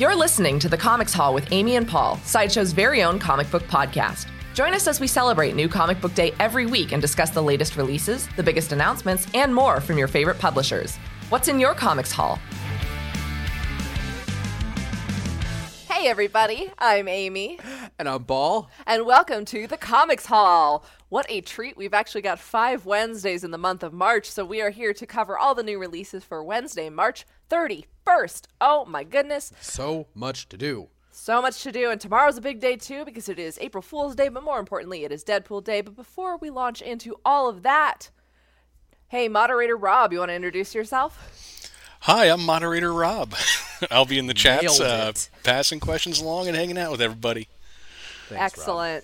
You're listening to the Comics Haul with Amy and Paul, Sideshow's very own comic book podcast. Join us as we celebrate New Comic Book Day every week and discuss the latest releases, the biggest announcements, and more from your favorite publishers. What's in your Comics Haul? Hey, everybody, I'm Amy. And I'm Paul. And welcome to the Comics Haul. What a treat. We've actually got five Wednesdays in the month of March, so we are here to cover all the new releases for Wednesday, March 31st. Oh my goodness. So much to do. So much to do, and tomorrow's a big day too because it is April Fool's Day, but more importantly, it is Deadpool Day. But before we launch into all of that, hey, moderator Rob, you want to introduce yourself? Hi, I'm moderator Rob. I'll be in the chats, uh, passing questions along and hanging out with everybody. Thanks, Rob.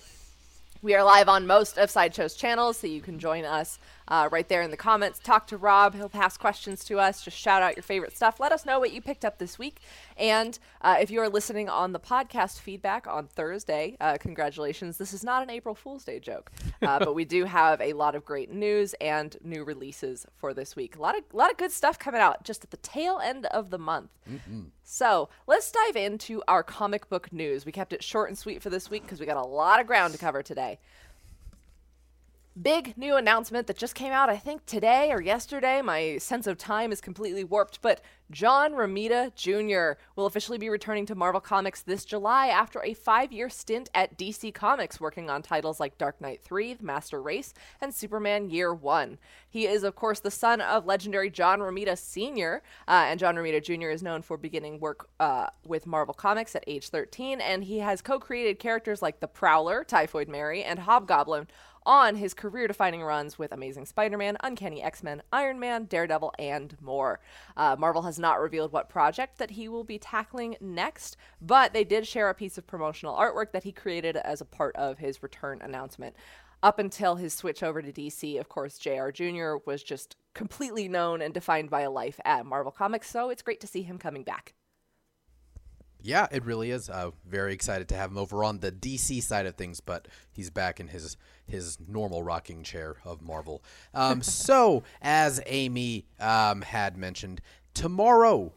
We are live on most of Sideshow's channels, so you can join us uh, right there in the comments. Talk to Rob. He'll pass questions to us. Just shout out your favorite stuff. Let us know what you picked up this week. And uh, if you are listening on the podcast feedback on Thursday, uh, congratulations. This is not an April Fool's Day joke, uh, but we do have a lot of great news and new releases for this week. A lot of, lot of good stuff coming out just at the tail end of the month. So let's dive into our comic book news. We kept it short and sweet for this week because we got a lot of ground to cover today. Big new announcement that just came out, I think today or yesterday. My sense of time is completely warped, but John Romita Jr. will officially be returning to Marvel Comics this July after a five year stint at DC Comics, working on titles like Dark Knight 3, The Master Race, and Superman Year 1. He is, of course, the son of legendary John Romita Sr., uh, and John Romita Jr. is known for beginning work uh, with Marvel Comics at age 13, and he has co created characters like the Prowler, Typhoid Mary, and Hobgoblin on his career defining runs with Amazing Spider Man, Uncanny X Men, Iron Man, Daredevil, and more. Uh, Marvel has not revealed what project that he will be tackling next, but they did share a piece of promotional artwork that he created as a part of his return announcement. Up until his switch over to DC, of course, JR Jr. was just completely known and defined by a life at Marvel Comics, so it's great to see him coming back. Yeah, it really is. Uh, very excited to have him over on the DC side of things, but he's back in his his normal rocking chair of Marvel. Um, so, as Amy um, had mentioned, tomorrow,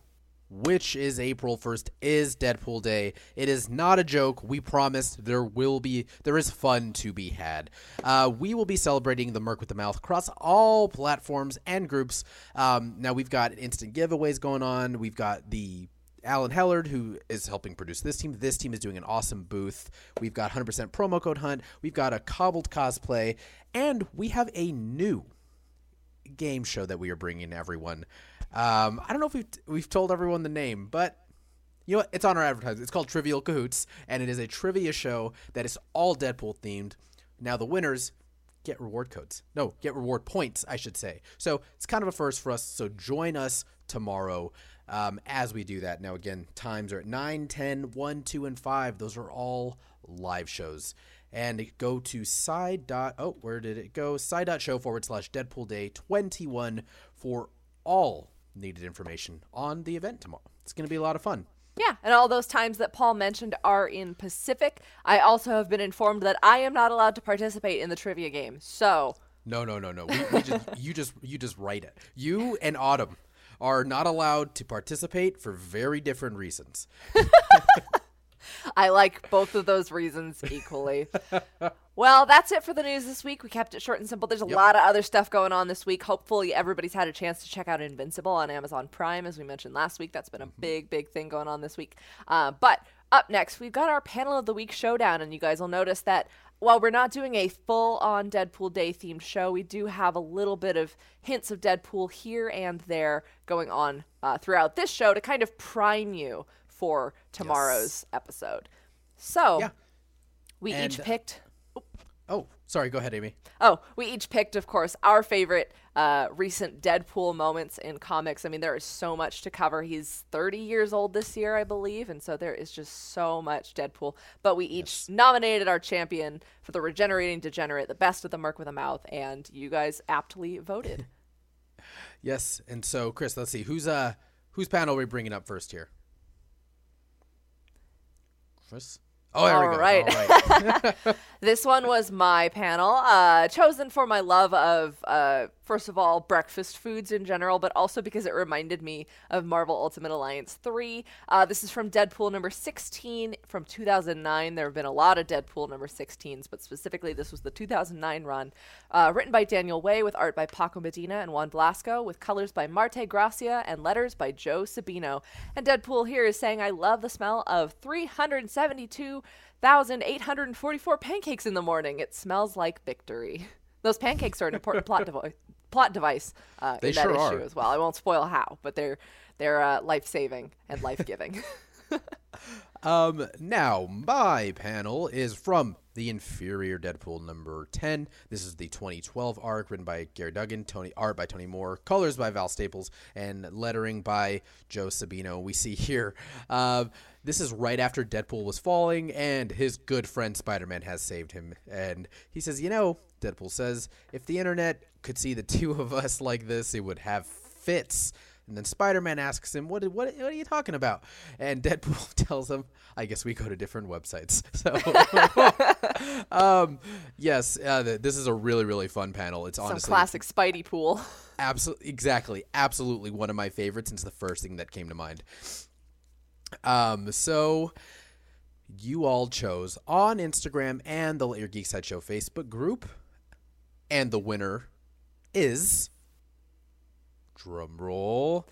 which is April 1st, is Deadpool Day. It is not a joke. We promised there will be there is fun to be had. Uh, we will be celebrating the Merc with the Mouth across all platforms and groups. Um, now we've got instant giveaways going on. We've got the Alan Hellard, who is helping produce this team. This team is doing an awesome booth. We've got 100% promo code hunt. We've got a cobbled cosplay, and we have a new game show that we are bringing everyone. Um, I don't know if we've we've told everyone the name, but you know what? It's on our advertisement. It's called Trivial Cahoots, and it is a trivia show that is all Deadpool themed. Now the winners get reward codes. No, get reward points, I should say. So it's kind of a first for us. So join us tomorrow um, as we do that. Now, again, times are at 9, 10, 1, 2, and 5. Those are all live shows. And go to side dot, oh, where did it go? Side dot show forward slash Deadpool Day 21 for all needed information on the event tomorrow. It's going to be a lot of fun. Yeah, and all those times that Paul mentioned are in Pacific. I also have been informed that I am not allowed to participate in the trivia game. So, No, no, no, no. We, we just, you just you just write it. You and Autumn are not allowed to participate for very different reasons. I like both of those reasons equally. well, that's it for the news this week. We kept it short and simple. There's a lot of other stuff going on this week. Hopefully, everybody's had a chance to check out Invincible on Amazon Prime, as we mentioned last week. That's been a big, big thing going on this week. Uh, but up next, we've got our panel of the week showdown, and you guys will notice that while we're not doing a full on Deadpool Day themed show, we do have a little bit of hints of Deadpool here and there going on uh, throughout this show to kind of prime you for tomorrow's episode. So Yeah. we And, each picked. Oh, sorry. Go ahead, Amy. Oh, we each picked, of course, our favorite uh, recent Deadpool moments in comics. I mean, there is so much to cover. He's 30 years old this year, I believe, and so there is just so much Deadpool. But we each nominated our champion for the Regenerating Degenerate, the best of the Merc with a Mouth, and you guys aptly voted. Yes, and so Chris, let's see who's uh whose panel are we bringing up first here. Chris. Oh, there All we go. right. All right. This one was my panel, uh, chosen for my love of, uh, first of all, breakfast foods in general, but also because it reminded me of Marvel Ultimate Alliance 3. Uh, this is from Deadpool number 16 from 2009. There have been a lot of Deadpool number 16s, but specifically this was the 2009 run. Uh, written by Daniel Way, with art by Paco Medina and Juan Blasco, with colors by Marte Gracia and letters by Joe Sabino. And Deadpool here is saying, I love the smell of 372 1,844 pancakes in the morning. It smells like victory. Those pancakes are an important plot device. Plot device uh, in that sure issue are. as well. I won't spoil how, but they're they're uh, life saving and life giving. Um, now, my panel is from the inferior Deadpool number 10. This is the 2012 arc written by Gerry Duggan, Tony art by Tony Moore, colors by Val Staples, and lettering by Joe Sabino. We see here. Uh, this is right after Deadpool was falling, and his good friend Spider Man has saved him. And he says, You know, Deadpool says, if the internet could see the two of us like this, it would have fits. And then Spider Man asks him, what, what, what are you talking about? And Deadpool tells him, I guess we go to different websites. So, um, yes, uh, th- this is a really, really fun panel. It's Some honestly classic Spidey pool. absolutely, exactly, absolutely one of my favorites. And it's the first thing that came to mind. Um, so you all chose on Instagram and the Let Your Geek Side Show Facebook group, and the winner is drum roll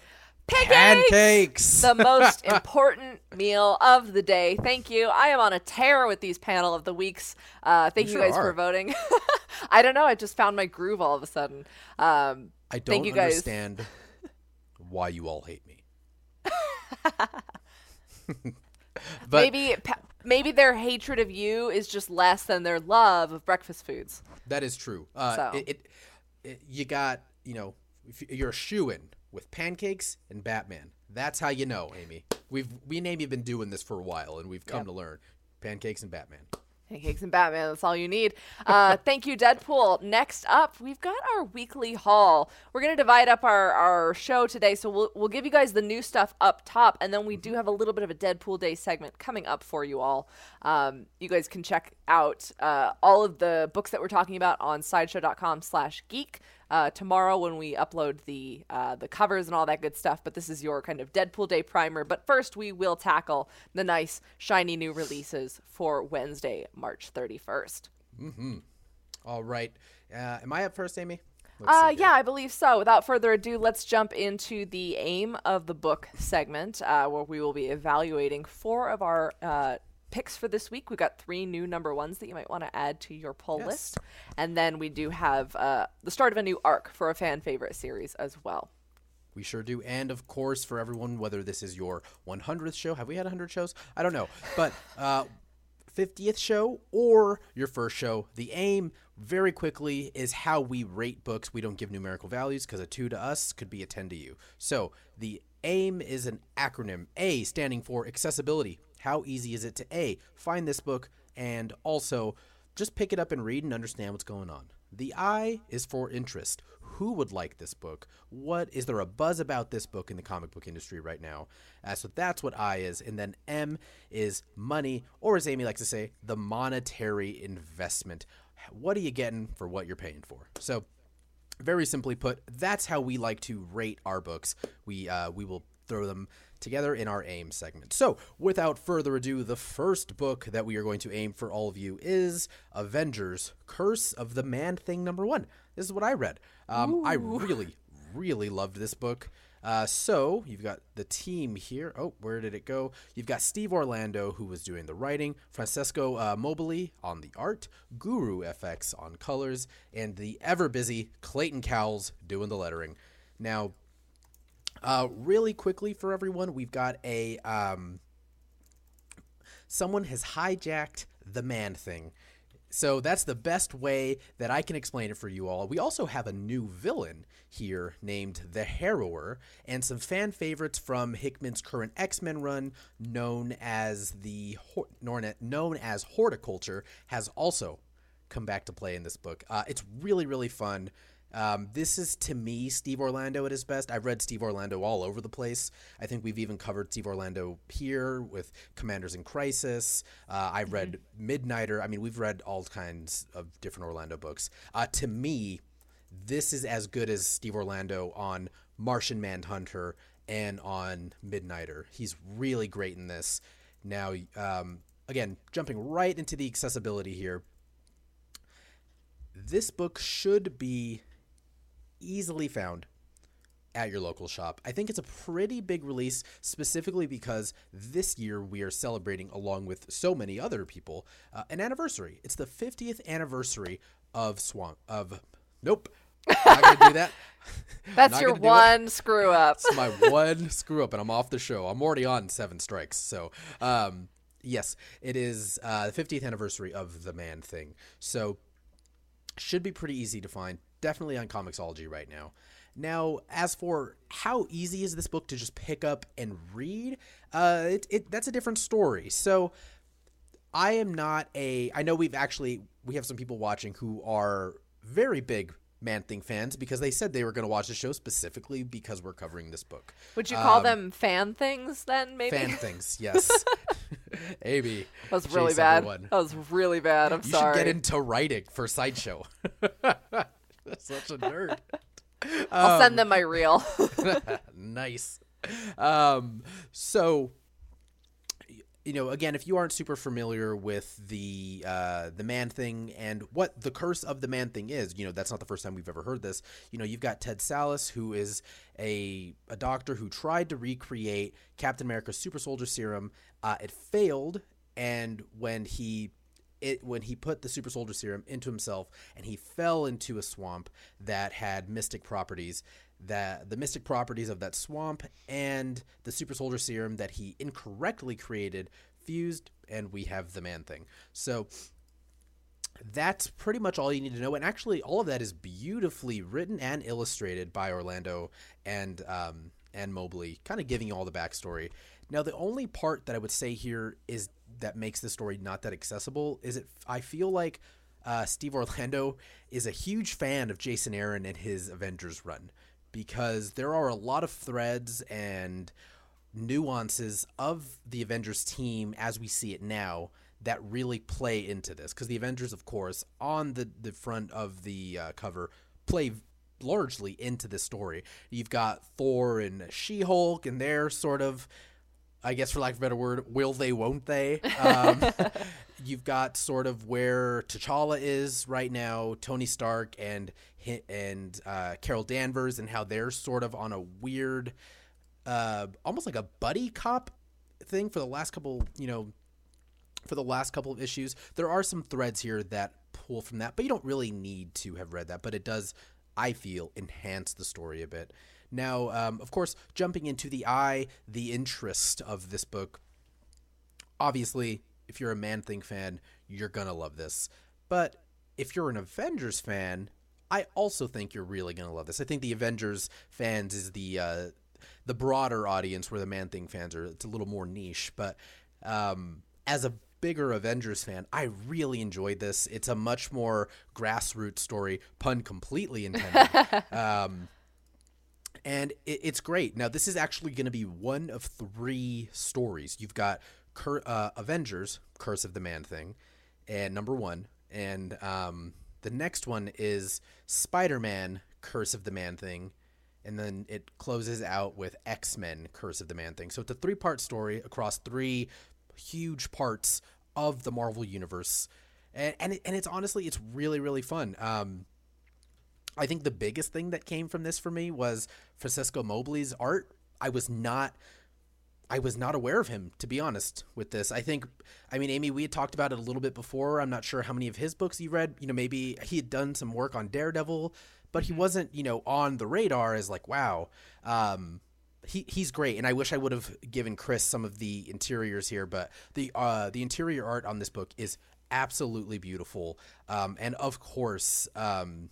Pancakes! pancakes. the most important meal of the day. Thank you. I am on a tear with these panel of the weeks. Uh, thank You you, sure guys for voting. I don't know. I just found my groove all of a sudden. Um, I don't you guys. understand why you all hate me. but maybe maybe their hatred of you is just less than their love of breakfast foods. that is true. Uh, So. it, it, it, you got you know if you're a shoe in with pancakes and Batman. That's how you know, Amy. We've we and Amy have been doing this for a while, and we've come Yep. to learn pancakes and Batman. Pancakes and Batman, that's all you need. Uh, thank you, Deadpool. Next up, we've got our weekly haul. We're going to divide up our, our show today, so we'll, we'll give you guys the new stuff up top, and then we do have a little bit of a Deadpool Day segment coming up for you all. Um, you guys can check out uh, all of the books that we're talking about on sideshow.com slash geek. Uh, tomorrow when we upload the uh, the covers and all that good stuff. But this is your kind of Deadpool Day primer. But first, we will tackle the nice shiny new releases for Wednesday, March 31st. All right, uh, am I up first, Amy? Uh, yeah, I believe so. Without further ado, let's jump into the aim of the book segment, uh, where we will be evaluating four of our uh, picks for this week. We've got three new number ones that you might want to add to your pull Yes. list, and then we do have uh, the start of a new arc for a fan favorite series as well. We sure do. And of course, for everyone, whether this is your 100th show, have we had 100 shows? I don't know. But uh, 50th show or your first show, the aim very quickly is how we rate books. We don't give numerical values because a 2 to us could be a 10 to you. So the AIM is an acronym. A standing for accessibility. How easy is it to A, find this book, and also just pick it up and read and understand what's going on. The I is for interest. Who would like this book? What is there a buzz about this book in the comic book industry right now? Uh, so that's what I is. And then M is money, or as Amy likes to say, the monetary investment. What are you getting for what you're paying for? So very simply put, that's how we like to rate our books. We uh, we will throw them together in our aim segment. So, without further ado, the first book that we are going to aim for all of you is Avengers: Curse of the Man Thing number 1. This is what I read. Um, I really really loved this book. Uh, so you've got the team here. Oh, where did it go? You've got Steve Orlando, who was doing the writing, Francesco uh, Mobili on the art, Guru FX on colors, and the ever busy Clayton Cowles doing the lettering. Now, uh, really quickly for everyone, we've got a um, someone has hijacked the man thing. So that's the best way that I can explain it for you all. We also have a new villain here named the Harrower, and some fan favorites from Hickman's current X Men run, known as the known as Hordeculture, has also come back to play in this book. Uh, it's really really fun. Um, this is to me Steve Orlando at his best. I've read Steve Orlando all over the place. I think we've even covered Steve Orlando here with Commanders in Crisis. Uh, I've read Midnighter. I mean, we've read all kinds of different Orlando books. Uh, to me, this is as good as Steve Orlando on Martian Manhunter and on Midnighter. He's really great in this. Now, um, again, jumping right into the accessibility here. This book should be easily found at your local shop. I think it's a pretty big release specifically because this year we are celebrating, along with so many other people, uh, an anniversary. It's the 50th anniversary of Swamp. Of nope, not gonna do that. That's your one screw up. It's my one screw up, and I'm off the show. I'm already on seven strikes. So, um, yes, it is uh, the 50th anniversary of the Man Thing. So, should be pretty easy to find. Definitely on Comixology right now. Now, as for how easy is this book to just pick up and read, uh, it, it that's a different story. So, I am not a. I know we've actually we have some people watching who are very big Man Thing fans because they said they were going to watch the show specifically because we're covering this book. Would you call Um, them fan things then? Maybe Fan things, yes. Amy, that was really Chase bad. everyone. That was really bad. I'm You sorry. You should get into writing for Sideshow. That's such a nerd. I'll Um, send them my reel. nice. Um, so, you know, again, if you aren't super familiar with the uh, the man thing and what the curse of the man thing is, you know, that's not the first time we've ever heard this. You know, you've got Ted Sallis, who is a a doctor who tried to recreate Captain America's super soldier serum. Uh, it failed, and when he it when he put the super soldier serum into himself and he fell into a swamp that had mystic properties that the mystic properties of that swamp and the super soldier serum that he incorrectly created fused and we have the man thing. So that's pretty much all you need to know and actually all of that is beautifully written and illustrated by orlando and um, and Mobili kind of giving you all the backstory. Now the only part that i would say here is that makes the story not that accessible is it i feel like uh, steve orlando is a huge fan of jason aaron and his avengers run because there are a lot of threads and nuances of the Avengers team as we see it now that really play into this. Because the Avengers, of course, on the, the front of the uh, cover, play largely into this story. You've got Thor and She Hulk, and they're sort of. I guess, for lack of a better word, will they, won't they? Um, you've got sort of where T'Challa is right now, Tony Stark and and uh, Carol Danvers, and how they're sort of on a weird, uh, almost like a buddy cop thing for the last couple, you know, for the last couple of issues. There are some threads here that pull from that, but you don't really need to have read that. But it does, I feel, enhance the story a bit. Now, um, of course, jumping into the eye, the interest of this book. Obviously, if you're a Man Thing fan, you're gonna love this. But if you're an Avengers fan, I also think you're really gonna love this. I think the Avengers fans is the uh, the broader audience, where the Man Thing fans are. It's a little more niche, but um, as a bigger Avengers fan, I really enjoyed this. It's a much more grassroots story, pun completely intended. um, and it, it's great. Now, this is actually going to be one of three stories. You've got Cur- uh, Avengers, Curse of the Man Thing, and number one, and um, the next one is Spider Man, Curse of the Man Thing, and then it closes out with X Men, Curse of the Man Thing. So it's a three part story across three huge parts of the Marvel universe, and and, it, and it's honestly it's really really fun. Um, I think the biggest thing that came from this for me was Francesco Mobili's art. I was not I was not aware of him, to be honest, with this. I think, I mean, Amy, we had talked about it a little bit before. I'm not sure how many of his books you read. You know, maybe he had done some work on Daredevil, but he wasn't, you know, on the radar as like, wow. Um, he, he's great, and I wish I would have given Chris some of the interiors here, but the uh, the interior art on this book is absolutely beautiful, um, and of course, um,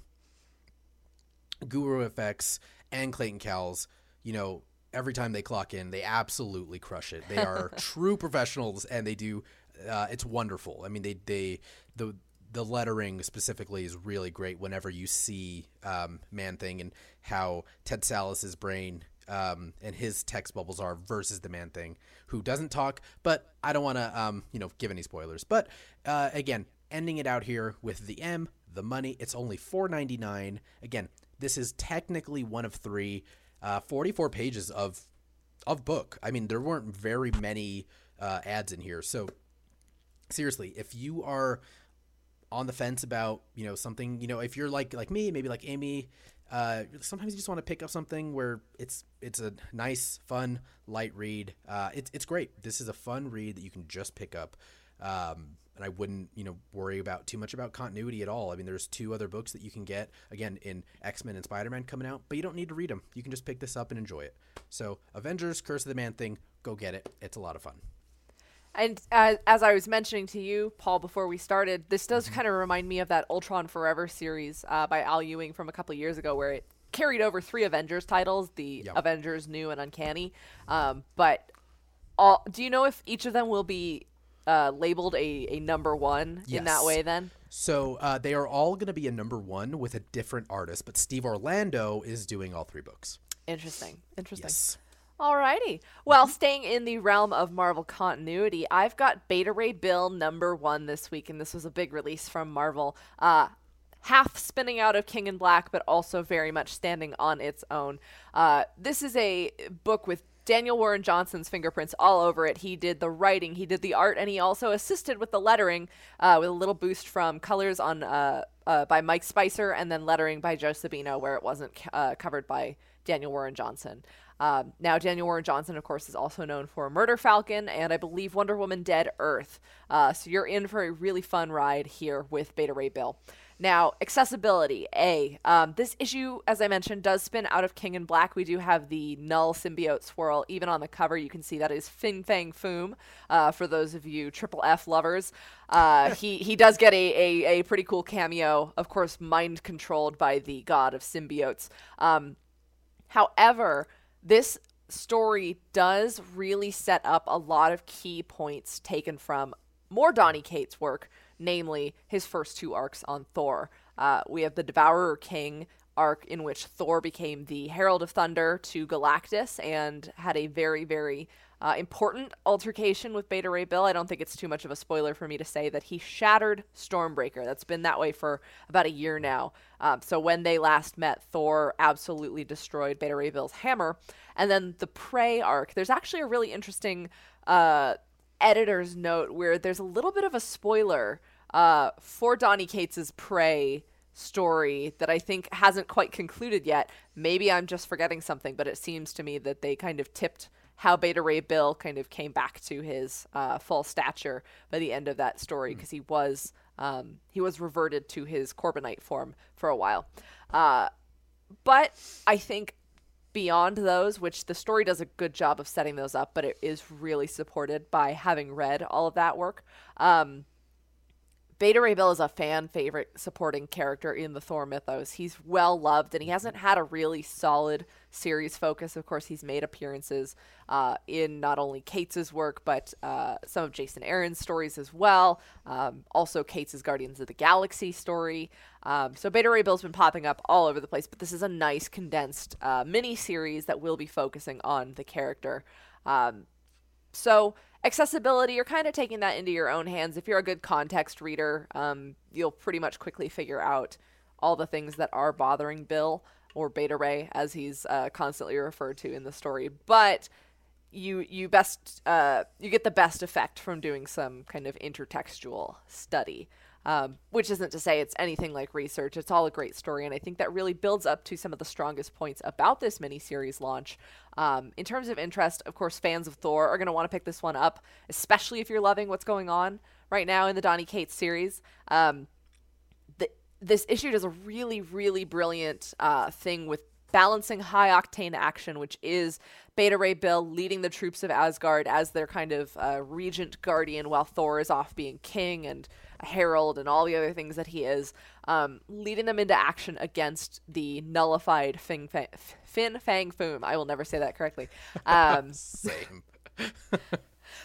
Guru FX and Clayton Cowles, you know, every time they clock in, they absolutely crush it. They are true professionals, and they do. Uh, it's wonderful. I mean, they they the the lettering specifically is really great whenever you see um, Man Thing and how Ted Sallis's brain um, and his text bubbles are versus the Man Thing, who doesn't talk. But I don't want to, um, you know, give any spoilers. But uh, again, ending it out here with the M, the money. It's only four ninety nine. Again, this is technically one of three, uh, forty four pages of of book. I mean, there weren't very many uh, ads in here, so seriously, if you are on the fence about you know something you know if you're like like me maybe like amy uh, sometimes you just want to pick up something where it's it's a nice fun light read. Uh, it's, it's great. This is a fun read that you can just pick up. Um, and i wouldn't you know worry about too much about continuity at all. I mean there's two other books that you can get again in x-men and spider-man coming out but you don't need to read them you can just pick this up and enjoy it. So avengers curse of the man thing go get it. It's a lot of fun. And uh, as I was mentioning to you, Paul, before we started, this does kind of remind me of that Ultron Forever series uh, by Al Ewing from a couple of years ago, where it carried over three Avengers titles: the Yep. Avengers New and Uncanny. Um, but all, do you know if each of them will be uh, labeled a, a number one in that way? Then So uh, they are all going to be a number one with a different artist, but Steve Orlando is doing all three books. interesting, interesting. Yes. Alrighty. Well, staying in the realm of Marvel continuity, I've got Beta Ray Bill number one this week, and this was a big release from Marvel. Uh, half spinning out of King in Black, but also very much standing on its own. Uh, this is a book with Daniel Warren Johnson's fingerprints all over it. He did the writing, he did the art, and he also assisted with the lettering uh, with a little boost from colors on uh, uh, by Mike Spicer and then lettering by Joe Sabino, where it wasn't uh, covered by Daniel Warren Johnson. Um, now, Daniel Warren Johnson, of course, is also known for Murder Falcon and I believe Wonder Woman Dead Earth. Uh, so you're in for a really fun ride here with Beta Ray Bill. Now, accessibility. A. Um, this issue, as I mentioned, does spin out of King in Black. We do have the null symbiote swirl. Even on the cover, you can see that is Fin Fang Foom. Uh, for those of you triple F lovers, uh, he he does get a, a, a pretty cool cameo. Of course, mind controlled by the god of symbiotes. Um, However, this story does really set up a lot of key points taken from more Donny Cates' work, namely his first two arcs on Thor. Uh, we have the Devourer King arc, in which Thor became the Herald of Thunder to Galactus and had a very, very uh, important altercation with Beta Ray Bill. I don't think it's too much of a spoiler for me to say that he shattered Stormbreaker. That's been that way for about a year now. Um, so when they last met, Thor absolutely destroyed Beta Ray Bill's hammer. And then the Prey arc, there's actually a really interesting uh, editor's note where there's a little bit of a spoiler uh, for Donny Cates' Prey story that I think hasn't quite concluded yet. Maybe I'm just forgetting something, but it seems to me that they kind of tipped how Beta Ray Bill kind of came back to his uh, full stature by the end of that story because he was um, he was reverted to his Korbinite form for a while. Uh, but I think beyond those, which the story does a good job of setting those up, but it is really supported by having read all of that work. Um, Beta Ray Bill is a fan favorite supporting character in the Thor mythos. He's well loved, and he hasn't had a really solid series focus. Of course, he's made appearances uh, in not only Cates' work, but uh, some of Jason Aaron's stories as well. Um, also, Cates' Guardians of the Galaxy story. Um, so Beta Ray Bill's been popping up all over the place, but this is a nice condensed uh, mini series that will be focusing on the character. Um, so accessibility, you're kind of taking that into your own hands. If you're a good context reader, um, you'll pretty much quickly figure out all the things that are bothering Bill or Beta Ray, as he's uh, constantly referred to in the story. But you you best uh, you get the best effect from doing some kind of intertextual study. Um, which isn't to say it's anything like research. It's all a great story, and I think that really builds up to some of the strongest points about this miniseries launch. Um, in terms of interest, of course, fans of Thor are going to want to pick this one up, especially if you're loving what's going on right now in the Donny Cates series. Um, this issue does a really, really brilliant uh, thing with balancing high octane action, which is Beta Ray Bill leading the troops of Asgard as their kind of uh, regent guardian while Thor is off being king and a herald and all the other things that he is, um, leading them into action against the nullified Fin Fang, fin Fang Foom. I will never say that correctly. Um, Same.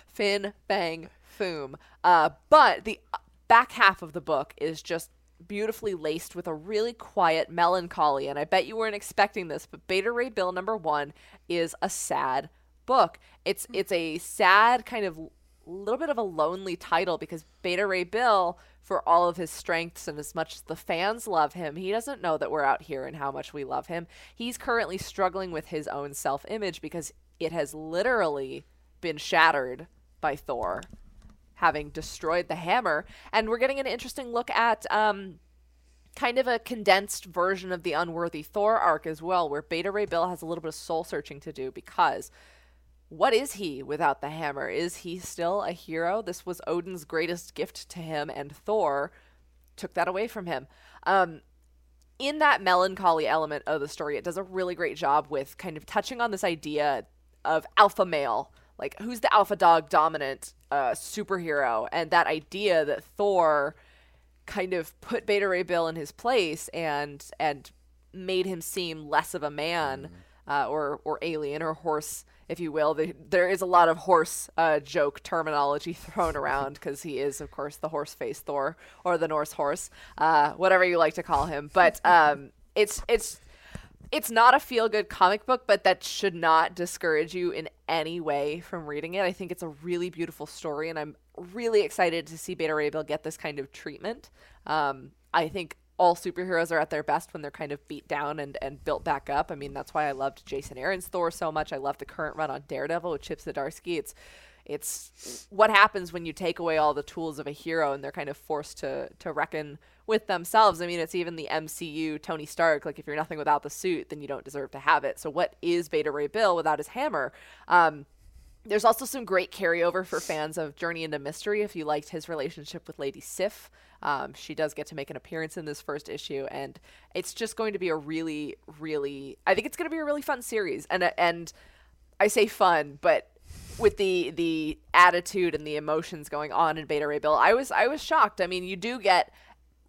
Fin Fang Foom. Uh, but the back half of the book is just beautifully laced with a really quiet melancholy. And I bet you weren't expecting this, but Beta Ray Bill number one is a sad book. It's mm. it's a sad kind of little bit of a lonely title because Beta Ray Bill, for all of his strengths and as much as the fans love him, he doesn't know that we're out here and how much we love him. He's currently struggling with his own self image because it has literally been shattered by Thor having destroyed the hammer. And we're getting an interesting look at um, kind of a condensed version of the Unworthy Thor arc as well, where Beta Ray Bill has a little bit of soul searching to do because what is he without the hammer? Is he still a hero? This was Odin's greatest gift to him, and Thor took that away from him. Um, in that melancholy element of the story, it does a really great job with kind of touching on this idea of alpha male. Like, who's the alpha dog dominant uh, superhero? And that idea that Thor kind of put Beta Ray Bill in his place and and made him seem less of a man uh, or or alien or horse if you will. The, there is a lot of horse uh, joke terminology thrown around because he is, of course, the horse face Thor or the Norse horse, uh, whatever you like to call him. But um, it's it's it's not a feel good comic book, but that should not discourage you in any way from reading it. I think it's a really beautiful story, and I'm really excited to see Beta Ray Bill get this kind of treatment. Um, I think all superheroes are at their best when they're kind of beat down and, and built back up. I mean, that's why I loved Jason Aaron's Thor so much. I love the current run on Daredevil with Chip Zdarsky. It's it's what happens when you take away all the tools of a hero and they're kind of forced to to reckon with themselves. I mean, it's even the MCU Tony Stark. Like, if you're nothing without the suit, then you don't deserve to have it. So, what is Beta Ray Bill without his hammer? Um, there's also some great carryover for fans of Journey into Mystery. If you liked his relationship with Lady Sif, um, she does get to make an appearance in this first issue, and it's just going to be a really, really. I think it's going to be a really fun series, and and I say fun, but with the the attitude and the emotions going on in Beta Ray Bill, I was I was shocked. I mean, you do get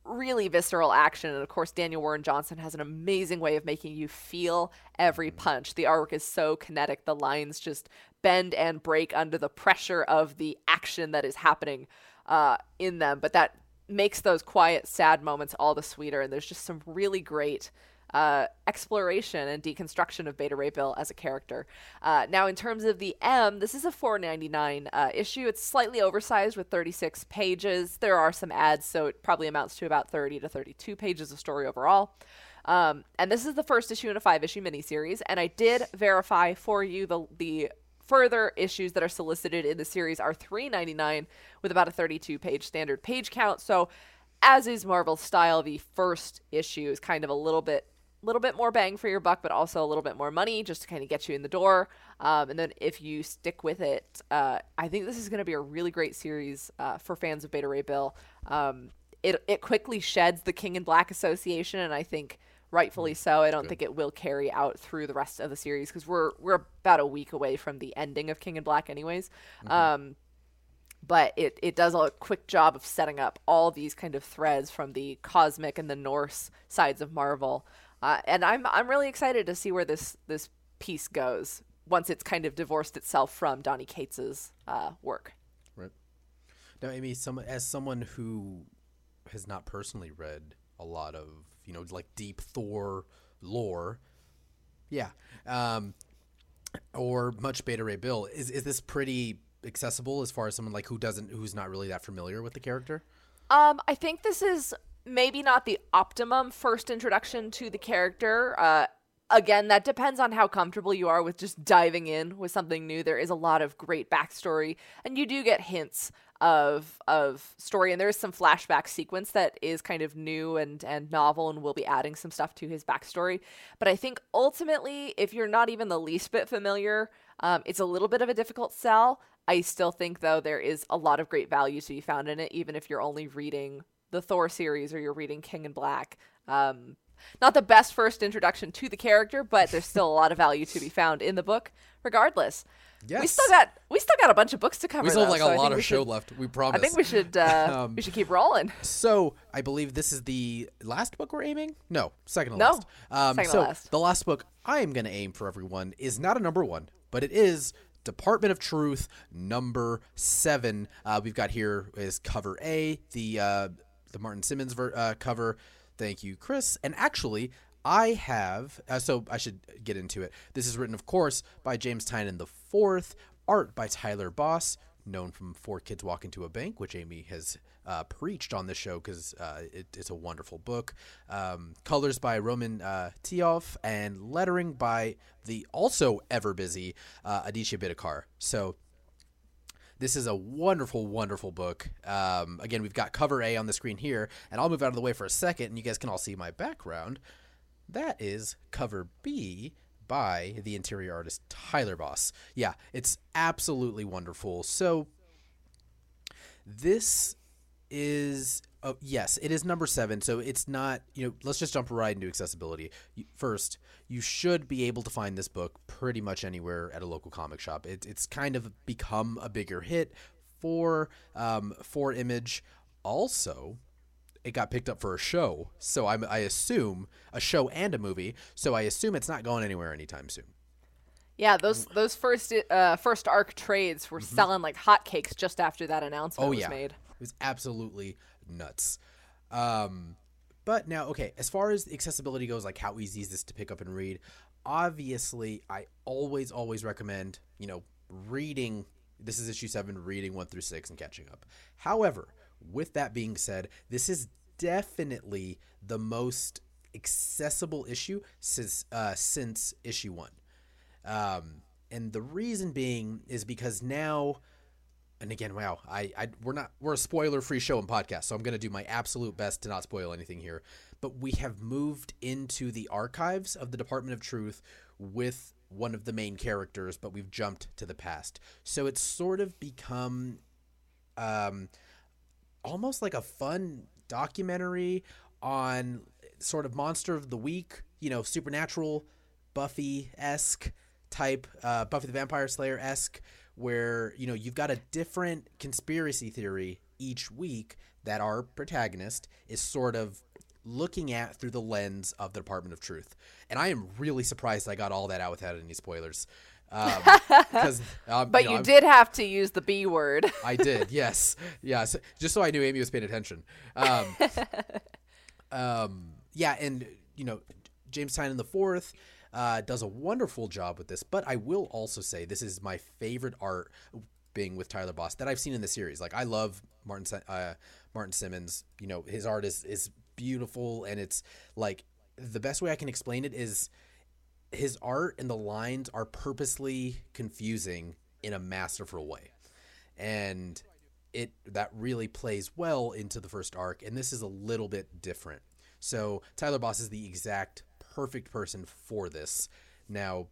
really visceral action. And of course, Daniel Warren Johnson has an amazing way of making you feel every punch. The artwork is so kinetic, the lines just bend and break under the pressure of the action that is happening uh, in them. But that makes those quiet, sad moments all the sweeter. And there's just some really great uh, exploration and deconstruction of Beta Ray Bill as a character. Uh, now, in terms of the M, this is a 4.99 uh, issue. It's slightly oversized with 36 pages. There are some ads, so it probably amounts to about 30 to 32 pages of story overall. Um, and this is the first issue in a five issue miniseries. And I did verify for you the the further issues that are solicited in the series are 3.99 with about a 32 page standard page count. So, as is Marvel's style, the first issue is kind of a little bit little bit more bang for your buck, but also a little bit more money just to kind of get you in the door. Um, and then if you stick with it, uh, I think this is going to be a really great series uh, for fans of Beta Ray Bill. Um, it it quickly sheds the King in Black association, and I think rightfully so. I don't Good. think it will carry out through the rest of the series because we're we're about a week away from the ending of King in Black, anyways. Mm-hmm. Um, but it, it does a quick job of setting up all these kind of threads from the cosmic and the Norse sides of Marvel uh, and I'm I'm really excited to see where this this piece goes once it's kind of divorced itself from Donny Cates's uh, work. Right. Now, Amy, some as someone who has not personally read a lot of you know like deep Thor lore, yeah, um, or much Beta Ray Bill, is is this pretty accessible as far as someone like who doesn't who's not really that familiar with the character? Um, I think this is maybe not the optimum first introduction to the character. Uh, again, that depends on how comfortable you are with just diving in with something new. There is a lot of great backstory, and you do get hints of of story, and there is some flashback sequence that is kind of new and and novel, and we'll be adding some stuff to his backstory. But I think ultimately, if you're not even the least bit familiar, um, it's a little bit of a difficult sell. I still think though there is a lot of great value to be found in it, even if you're only reading the Thor series or you're reading King in Black. Um, not the best first introduction to the character, but there's still a lot of value to be found in the book, regardless. Yes. We still got we still got a bunch of books to cover. We still like so a lot of should, show left. We promise. I think we should uh, um, we should keep rolling. So I believe this is the last book we're aiming. No, second to no, last. Um, second so to last. the last book I am going to aim for everyone is not a number one, but it is Department of Truth number seven. Uh, we've got here is cover A, the uh, the Martin Simmons ver- uh, cover. Thank you, Chris. And actually, I have uh, so I should get into it. This is written, of course, by James Tynan the fourth. Art by Tyler Boss, known from Four Kids Walk Into a Bank, which Amy has uh, preached on this show because uh, it, it's a wonderful book. Um, colors by Roman uh, Tioff and lettering by the also ever busy uh, Aditya Bidikar. So this is a wonderful, wonderful book. Um, again, we've got cover A on the screen here, and I'll move out of the way for a second, and you guys can all see my background. That is cover B by the interior artist Tyler Boss. Yeah, it's absolutely wonderful. So this is oh, yes, it is number 7. So it's not, you know, let's just jump right into accessibility. First, you should be able to find this book pretty much anywhere at a local comic shop. It, it's kind of become a bigger hit for um, for Image. Also, it got picked up for a show, so I'm, I assume a show and a movie. So I assume it's not going anywhere anytime soon. Yeah, those those first uh, first arc trades were mm-hmm. selling like hotcakes just after that announcement oh, was yeah. made. It was absolutely nuts. Um, but now, okay, as far as accessibility goes, like how easy is this to pick up and read? Obviously, I always always recommend you know reading. This is issue seven, reading one through six and catching up. However, with that being said, this is definitely the most accessible issue since uh, since issue one, um, and the reason being is because now, and again, wow, I, I we're not we're a spoiler free show and podcast, so I'm gonna do my absolute best to not spoil anything here. But we have moved into the archives of the Department of Truth with one of the main characters, but we've jumped to the past, so it's sort of become. Um, almost like a fun documentary on sort of monster of the week, you know, supernatural, Buffy esque type, uh, Buffy the Vampire Slayer esque, where you know you've got a different conspiracy theory each week that our protagonist is sort of looking at through the lens of the Department of Truth. And I am really surprised I got all that out without any spoilers. Um, um, but you, know, you did have to use the B word. I did, yes, yes, just so I knew Amy was paying attention. Um, um, yeah, and you know, James Tynan the fourth uh, does a wonderful job with this. But I will also say this is my favorite art being with Tyler Boss that I've seen in the series. Like I love Martin uh, Martin Simmons. You know, his art is is beautiful, and it's like the best way I can explain it is his art and the lines are purposely confusing in a masterful way. And it that really plays well into the first arc and this is a little bit different. So Tyler Boss is the exact perfect person for this. Now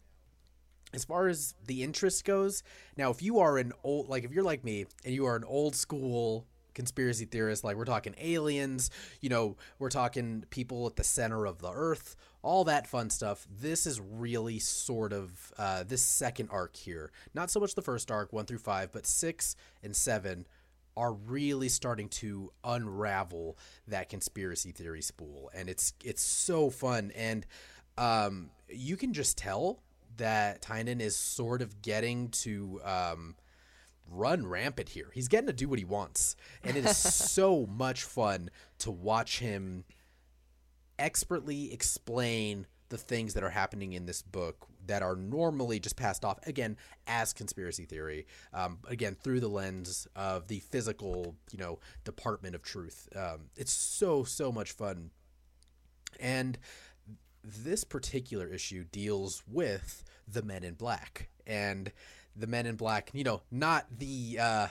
as far as the interest goes, now if you are an old like if you're like me and you are an old school conspiracy theorist, like we're talking aliens you know we're talking people at the center of the earth all that fun stuff this is really sort of uh, this second arc here not so much the first arc one through five but six and seven are really starting to unravel that conspiracy theory spool and it's it's so fun and um, you can just tell that Tynan is sort of getting to um, run rampant here. He's getting to do what he wants. And it is so much fun to watch him expertly explain the things that are happening in this book that are normally just passed off again as conspiracy theory um, again through the lens of the physical you know department of truth um, it's so so much fun and this particular issue deals with the men in black and the Men in Black. You know, not the uh,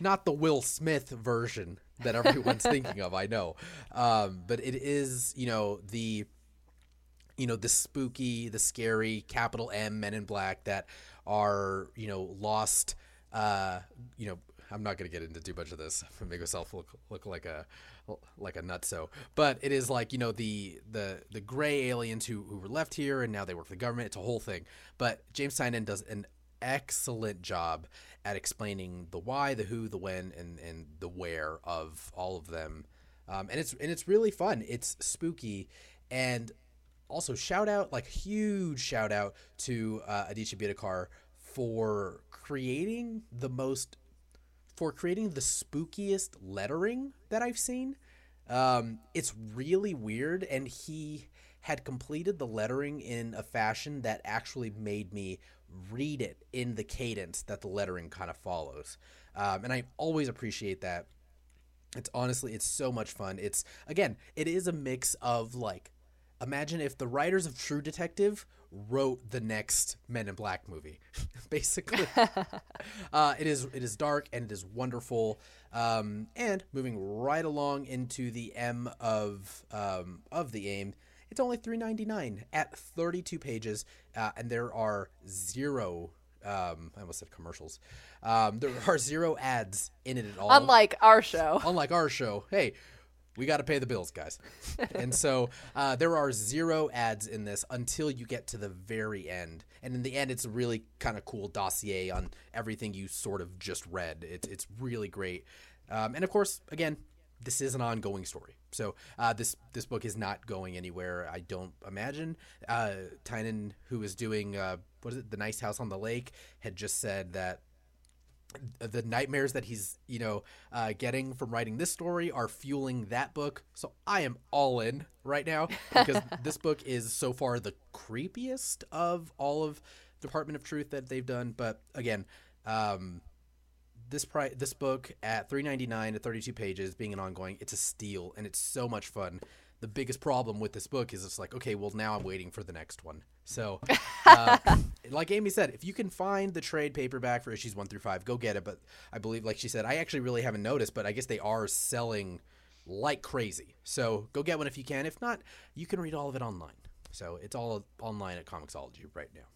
not the Will Smith version that everyone's thinking of. I know, um, but it is you know the you know the spooky, the scary capital M Men in Black that are you know lost. Uh, you know, I'm not going to get into too much of this. Make myself look look like a like a nutso. But it is like you know the the the gray aliens who who were left here and now they work for the government. It's a whole thing. But James Tynan does an excellent job at explaining the why, the who, the when, and and the where of all of them. Um, and it's and it's really fun. It's spooky, and also shout out like huge shout out to uh, Aditya Bidikar for creating the most for creating the spookiest lettering that I've seen. Um, it's really weird, and he had completed the lettering in a fashion that actually made me read it in the cadence that the lettering kind of follows. Um, and I always appreciate that. It's honestly, it's so much fun. It's again, it is a mix of like, imagine if the writers of True Detective wrote the next Men in Black movie, basically. uh, it is it is dark and it is wonderful. Um, and moving right along into the M of um, of the aim, it's only three ninety nine at thirty two pages, uh, and there are zero. Um, I almost said commercials. Um, there are zero ads in it at all. Unlike our show. Unlike our show, hey, we got to pay the bills, guys. and so uh, there are zero ads in this until you get to the very end. And in the end, it's a really kind of cool dossier on everything you sort of just read. It's it's really great. Um, and of course, again, this is an ongoing story. So uh, this this book is not going anywhere. I don't imagine. Uh, Tynion, who is doing uh, what is it, the Nice House on the Lake, had just said that the nightmares that he's you know uh, getting from writing this story are fueling that book. So i am all in right now because this book is so far the creepiest of all of department of truth that they've done. But again um, this pri- this book at 399 to 32 pages being an ongoing it's a steal and it's so much fun the biggest problem with this book is it's like okay well now i'm waiting for the next one. So uh, like amy said if you can find the trade paperback for issues one through five go get it. But i believe like she said i actually really haven't noticed but i guess they are selling like crazy. So go get one if you can. If not you can read all of it online. So it's all online at comiXology right now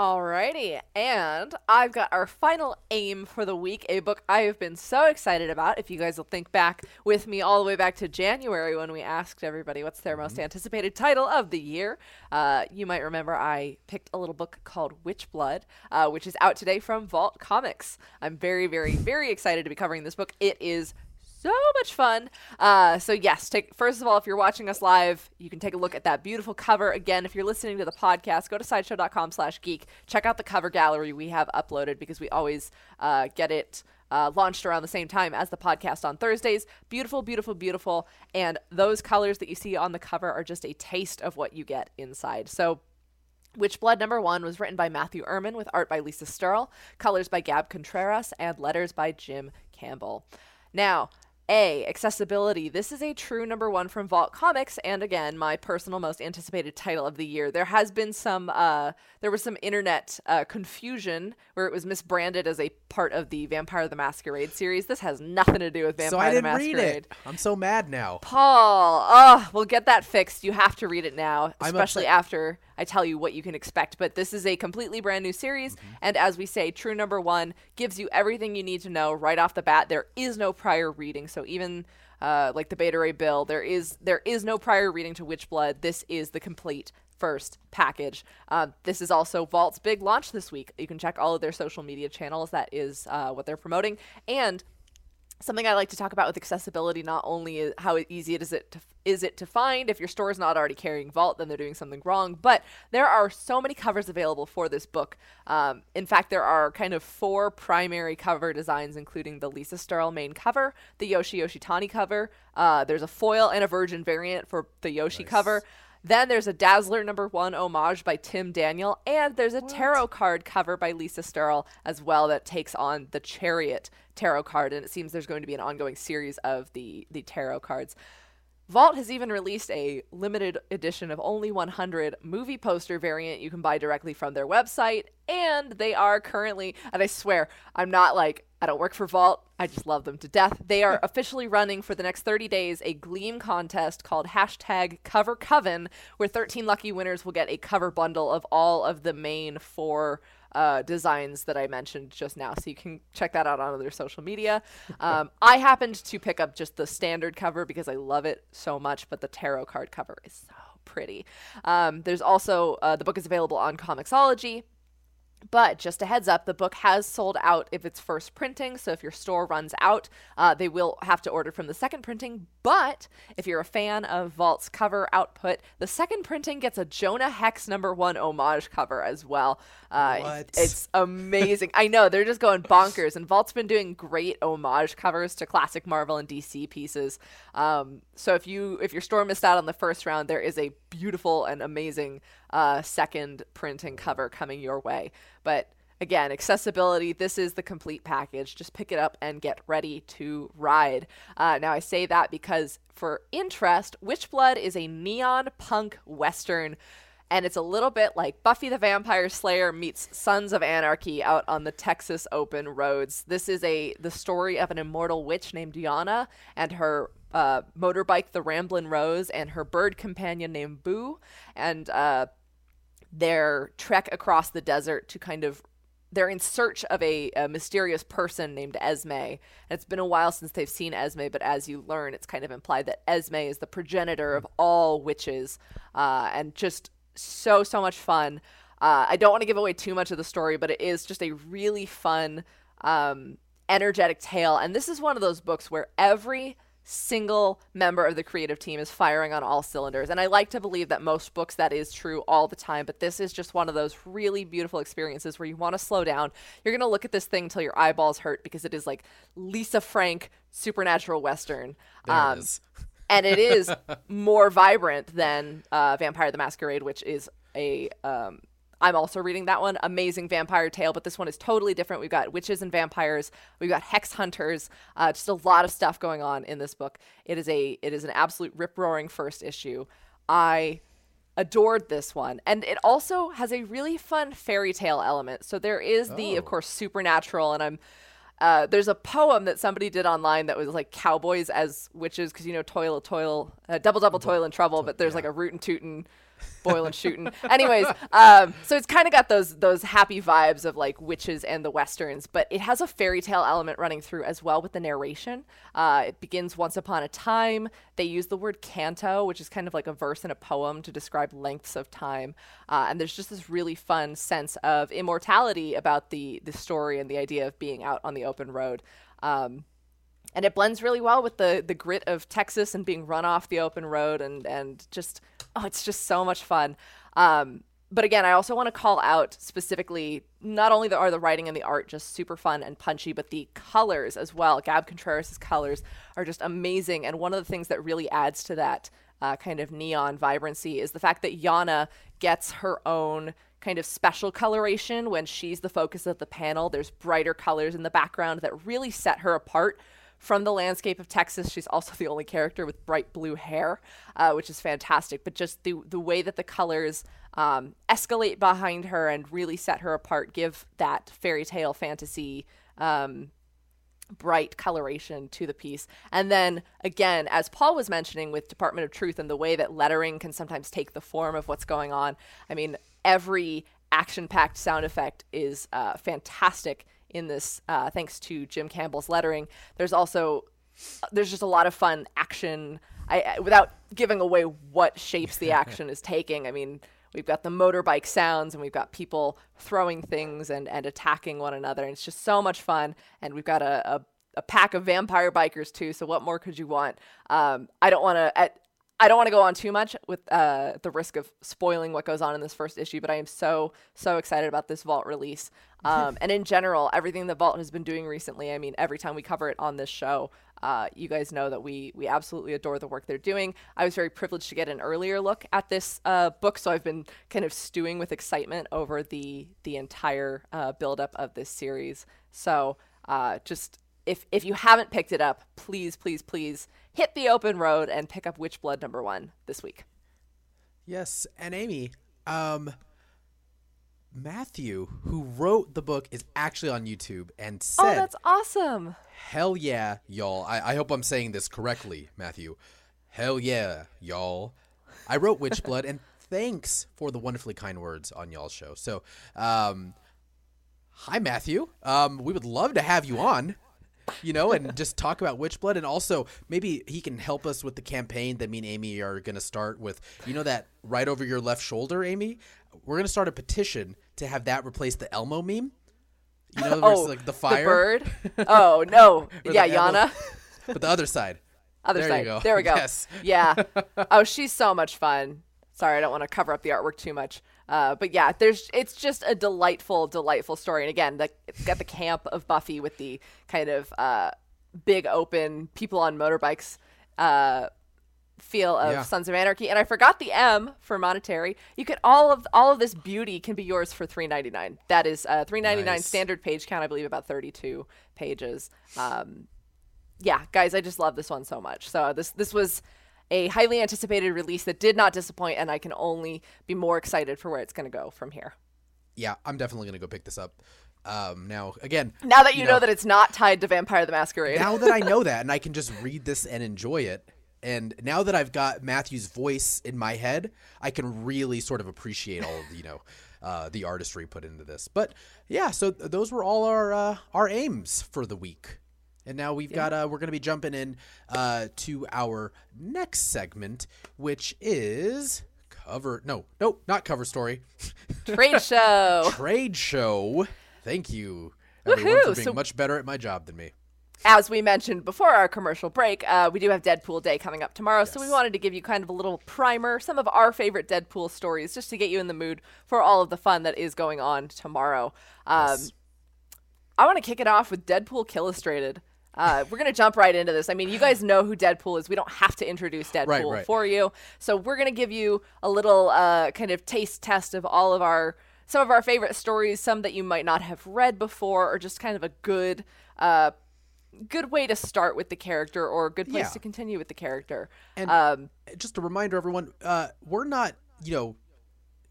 Alrighty, and I've got our final aim for the week, a book I have been so excited about. If you guys will think back with me all the way back to January when we asked everybody what's their most anticipated title of the year, uh, you might remember I picked a little book called Witchblood, uh, which is out today from Vault Comics. I'm very, very, very excited to be covering this book. It is so much fun. Uh, so yes, take first of all, if you're watching us live, you can take a look at that beautiful cover. Again, if you're listening to the podcast, go to sideshow.com/geek. Check out the cover gallery we have uploaded because we always uh, get it. Uh, launched around the same time as the podcast on Thursdays. Beautiful, beautiful, beautiful. And those colors that you see on the cover are just a taste of what you get inside. So, Witchblood number one was written by Matthew Erman with art by Lisa Sterle, colors by Gab Contreras, and letters by Jim Campbell. Now, a. Accessibility. This is a true number one from Vault Comics, and again, my personal most anticipated title of the year. There has been some, uh, there was some internet uh, confusion where it was misbranded as a part of the Vampire the Masquerade series. This has nothing to do with Vampire so I didn't the Masquerade. read it i'm so mad now Paul, oh, we'll get that fixed. You have to read it now, especially after I tell you what you can expect. But this is a completely brand new series, Mm-hmm. and as we say, true number one gives you everything you need to know right off the bat. There is no prior reading, so even uh, like the Beta Ray Bill, there is there is no prior reading to Witchblood. This is the complete first package. Uh, this is also Vault's big launch this week. You can check all of their social media channels. That is uh, what they're promoting, and something I like to talk about with accessibility not only is how easy it is it to, is it to find. If your store is not already carrying Vault then they're doing something wrong. But there are so many covers available for this book. Um, in fact there are kind of four primary cover designs including the Lisa Sterle main cover the Yoshi Yoshitani cover uh, there's a foil and a virgin variant for the Yoshi cover then there's a Dazzler number one homage by Tim Daniel, and there's a tarot card cover by Lisa Sterle as well that takes on the Chariot tarot card, and it seems there's going to be an ongoing series of the the tarot cards. Vault has even released a limited edition of only 100 movie poster variant you can buy directly from their website, and they are currently, and I swear, I'm not like, I don't work for Vault, I just love them to death. They are officially running for the next 30 days a Gleam contest called hashtag Cover Coven, where 13 lucky winners will get a cover bundle of all of the main four uh, designs that I mentioned just now. So you can check that out on their social media. Um, I happened to pick up just the standard cover because I love it so much, but the tarot card cover is so pretty. Um, there's also uh, the book is available on Comixology. But just a heads up, the book has sold out if it's first printing. So if your store runs out, uh, they will have to order from the second printing. But if you're a fan of Vault's cover output, the second printing gets a Jonah Hex number one homage cover as well. Uh, What? It's amazing. I know they're just going bonkers, and Vault's been doing great homage covers to classic Marvel and DC pieces. Um, so if you if your store missed out on the first round, there is a beautiful and amazing uh, second printing cover coming your way. But again, accessibility. This is the complete package. Just pick it up and get ready to ride. Uh, now I say that because for interest, Witchblood is a neon punk western and it's a little bit like Buffy the Vampire Slayer meets Sons of Anarchy out on the Texas open roads. This is a the story of an immortal witch named Diana and her uh, motorbike, the Ramblin' Rose, and her bird companion named Boo, and uh, their trek across the desert to kind of they're in search of a, a, mysterious person named Esme. And it's been a while since they've seen Esme, but as you learn, it's kind of implied that Esme is the progenitor of all witches, uh, and just so so much fun. Uh, I don't want to give away too much of the story, but it is just a really fun, um, energetic tale. And this is one of those books where every single member of the creative team is firing on all cylinders. And I like to believe that most books that is true all the time, but this is just one of those really beautiful experiences where you want to slow down. You're going to look at this thing until your eyeballs hurt because it is like Lisa Frank supernatural western. Um, it is. and it is more vibrant than uh, Vampire the Masquerade, which is a. Um, I'm also reading that one. Amazing vampire tale, but this one is totally different. We've got witches and vampires. We've got hex hunters. Uh, just a lot of stuff going on in this book. It is a. It is an absolute rip roaring first issue. I adored this one and it also has a really fun fairy tale element so there is the of Oh. course supernatural and i'm uh, there's a poem that somebody did online that was like cowboys as witches because you know toil toil uh, double double toil and trouble but there's like a root and tootin' boil and shooting anyways um, so it's kind of got those those happy vibes of like witches and the westerns but it has a fairy tale element running through as well with the narration. Uh, it begins once upon a time. They use the word canto which is kind of like a verse in a poem to describe lengths of time. Uh, and there's just this really fun sense of immortality about the the story and the idea of being out on the open road. Um, and it blends really well with the the grit of Texas and being run off the open road and and just oh it's just so much fun. Um, but again, I also want to call out specifically not only are the writing and the art just super fun and punchy, but the colors as well. Gab Contreras' colors are just amazing, and one of the things that really adds to that uh, kind of neon vibrancy is the fact that Yana gets her own kind of special coloration when she's the focus of the panel. There's brighter colors in the background that really set her apart from the landscape of Texas. She's also the only character with bright blue hair, uh, which is fantastic. But just the the way that the colors um, escalate behind her and really set her apart, give that fairy tale fantasy. Um, bright coloration to the piece. And then again, as Paul was mentioning with Department of Truth and the way that lettering can sometimes take the form of what's going on. I mean, every action-packed sound effect is uh, fantastic in this, uh, thanks to Jim Campbell's lettering. There's also there's just a lot of fun action. I, I without giving away what shapes the action is taking. I mean, we've got the motorbike sounds and we've got people throwing things and, and attacking one another. And it's just so much fun. And we've got a, a, a pack of vampire bikers too. So what more could you want? Um, I don't want to. I don't want to go on too much with uh, the risk of spoiling what goes on in this first issue, but I am so so excited about this Vault release. Um, and in general, everything that Vault has been doing recently. I mean, every time we cover it on this show, uh, you guys know that we we absolutely adore the work they're doing. I was very privileged to get an earlier look at this uh, book, so I've been kind of stewing with excitement over the the entire uh, buildup of this series. So uh, just if if you haven't picked it up, please please please hit the open road and pick up Witchblood number one this week. Yes, and Amy, um, Matthew, who wrote the book, is actually on YouTube and said, Oh, that's awesome! "Hell yeah, y'all!" I, I hope I'm saying this correctly, Matthew. Hell yeah, y'all! I wrote Witch Blood, and thanks for the wonderfully kind words on y'all's show. So, um, hi Matthew. Um, we would love to have you on. You know, and just talk about Witchblood. And also, maybe he can help us with the campaign that me and Amy are going to start with. You know, that right over your left shoulder, Amy? We're going to start a petition to have that replace the Elmo meme. You know, Oh, like the fire. bird. Oh no, yeah, Yana. But the other side. Other There side. There we go. Yes. Yeah. Oh, she's so much fun. Sorry, I don't want to cover up the artwork too much. Uh, but yeah, there's it's just a delightful, delightful story. And again, the, it's got the camp of Buffy with the kind of uh, big open people on motorbikes uh, feel of Yeah. Sons of Anarchy. And I forgot the M for monetary. You could all of all of this beauty can be yours for three ninety nine. That is uh, three ninety nine Nice. standard page count. I believe about thirty two pages. Um, yeah, guys, I just love this one so much. So this this was a highly anticipated release that did not disappoint, and I can only be more excited for where it's going to go from here. Yeah, I'm definitely going to go pick this up. Um, now, again, Now that you, know, know- that it's not tied to Vampire the Masquerade. now that I know that and I can just read this and enjoy it, and now that I've got Matthew's voice in my head, I can really sort of appreciate all of the, you know uh, the artistry put into this. But yeah, so th- those were all our uh, our aims for the week. And now we've got uh, we're going to be jumping in uh, to our next segment, which is cover no no not cover story Trade show. trade show. Thank you everyone Woohoo! for being So- much better at my job than me. As we mentioned before our commercial break, uh, we do have Deadpool Day coming up tomorrow, so we wanted to give you kind of a little primer, some of our favorite Deadpool stories, just to get you in the mood for all of the fun that is going on tomorrow. Um, Yes. I want to kick it off with Deadpool Killustrated. Uh, we're gonna jump right into this. I mean, you guys know who Deadpool is. We don't have to introduce Deadpool Right, right. for you. So we're gonna give you a little uh, kind of taste test of all of our some of our favorite stories, some that you might not have read before, or just kind of a good uh, good way to start with the character, or a good place Yeah. to continue with the character. And Um, just a reminder, everyone, uh, we're not, you know,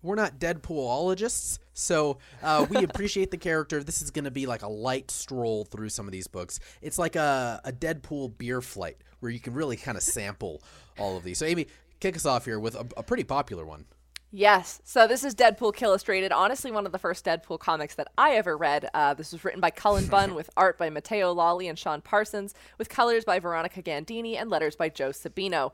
we're not Deadpoolologists, so uh, we appreciate the character. This is going to be like a light stroll through some of these books. It's like a, a Deadpool beer flight where you can really kind of sample all of these. So, Amy, kick us off here with a, a pretty popular one. Yes. So this is Deadpool Killustrated. Honestly, one of the first Deadpool comics that I ever read. Uh, this was written by Cullen Bunn with art by Matteo Lolli and Sean Parsons, with colors by Veronica Gandini and letters by Joe Sabino.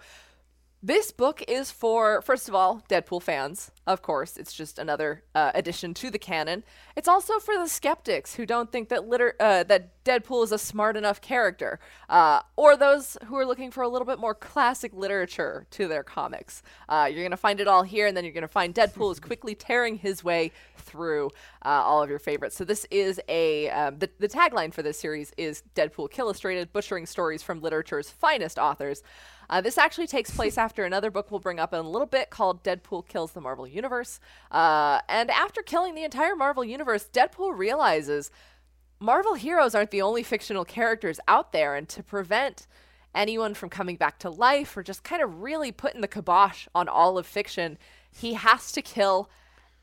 This book is for, first of all, Deadpool fans. Of course, it's just another uh, addition to the canon. It's also for the skeptics who don't think that liter- uh, that Deadpool is a smart enough character, uh, or those who are looking for a little bit more classic literature to their comics. Uh, you're gonna find it all here, and then you're gonna find Deadpool is quickly tearing his way through uh, all of your favorites. So this is a um, the, the tagline for this series is Deadpool Killustrated, butchering stories from literature's finest authors. Uh, this actually takes place after another book we'll bring up in a little bit called Deadpool Kills the Marvel Universe. Uh, and after killing the entire Marvel Universe, Deadpool realizes Marvel heroes aren't the only fictional characters out there, and to prevent anyone from coming back to life or just kind of really putting the kibosh on all of fiction, he has to kill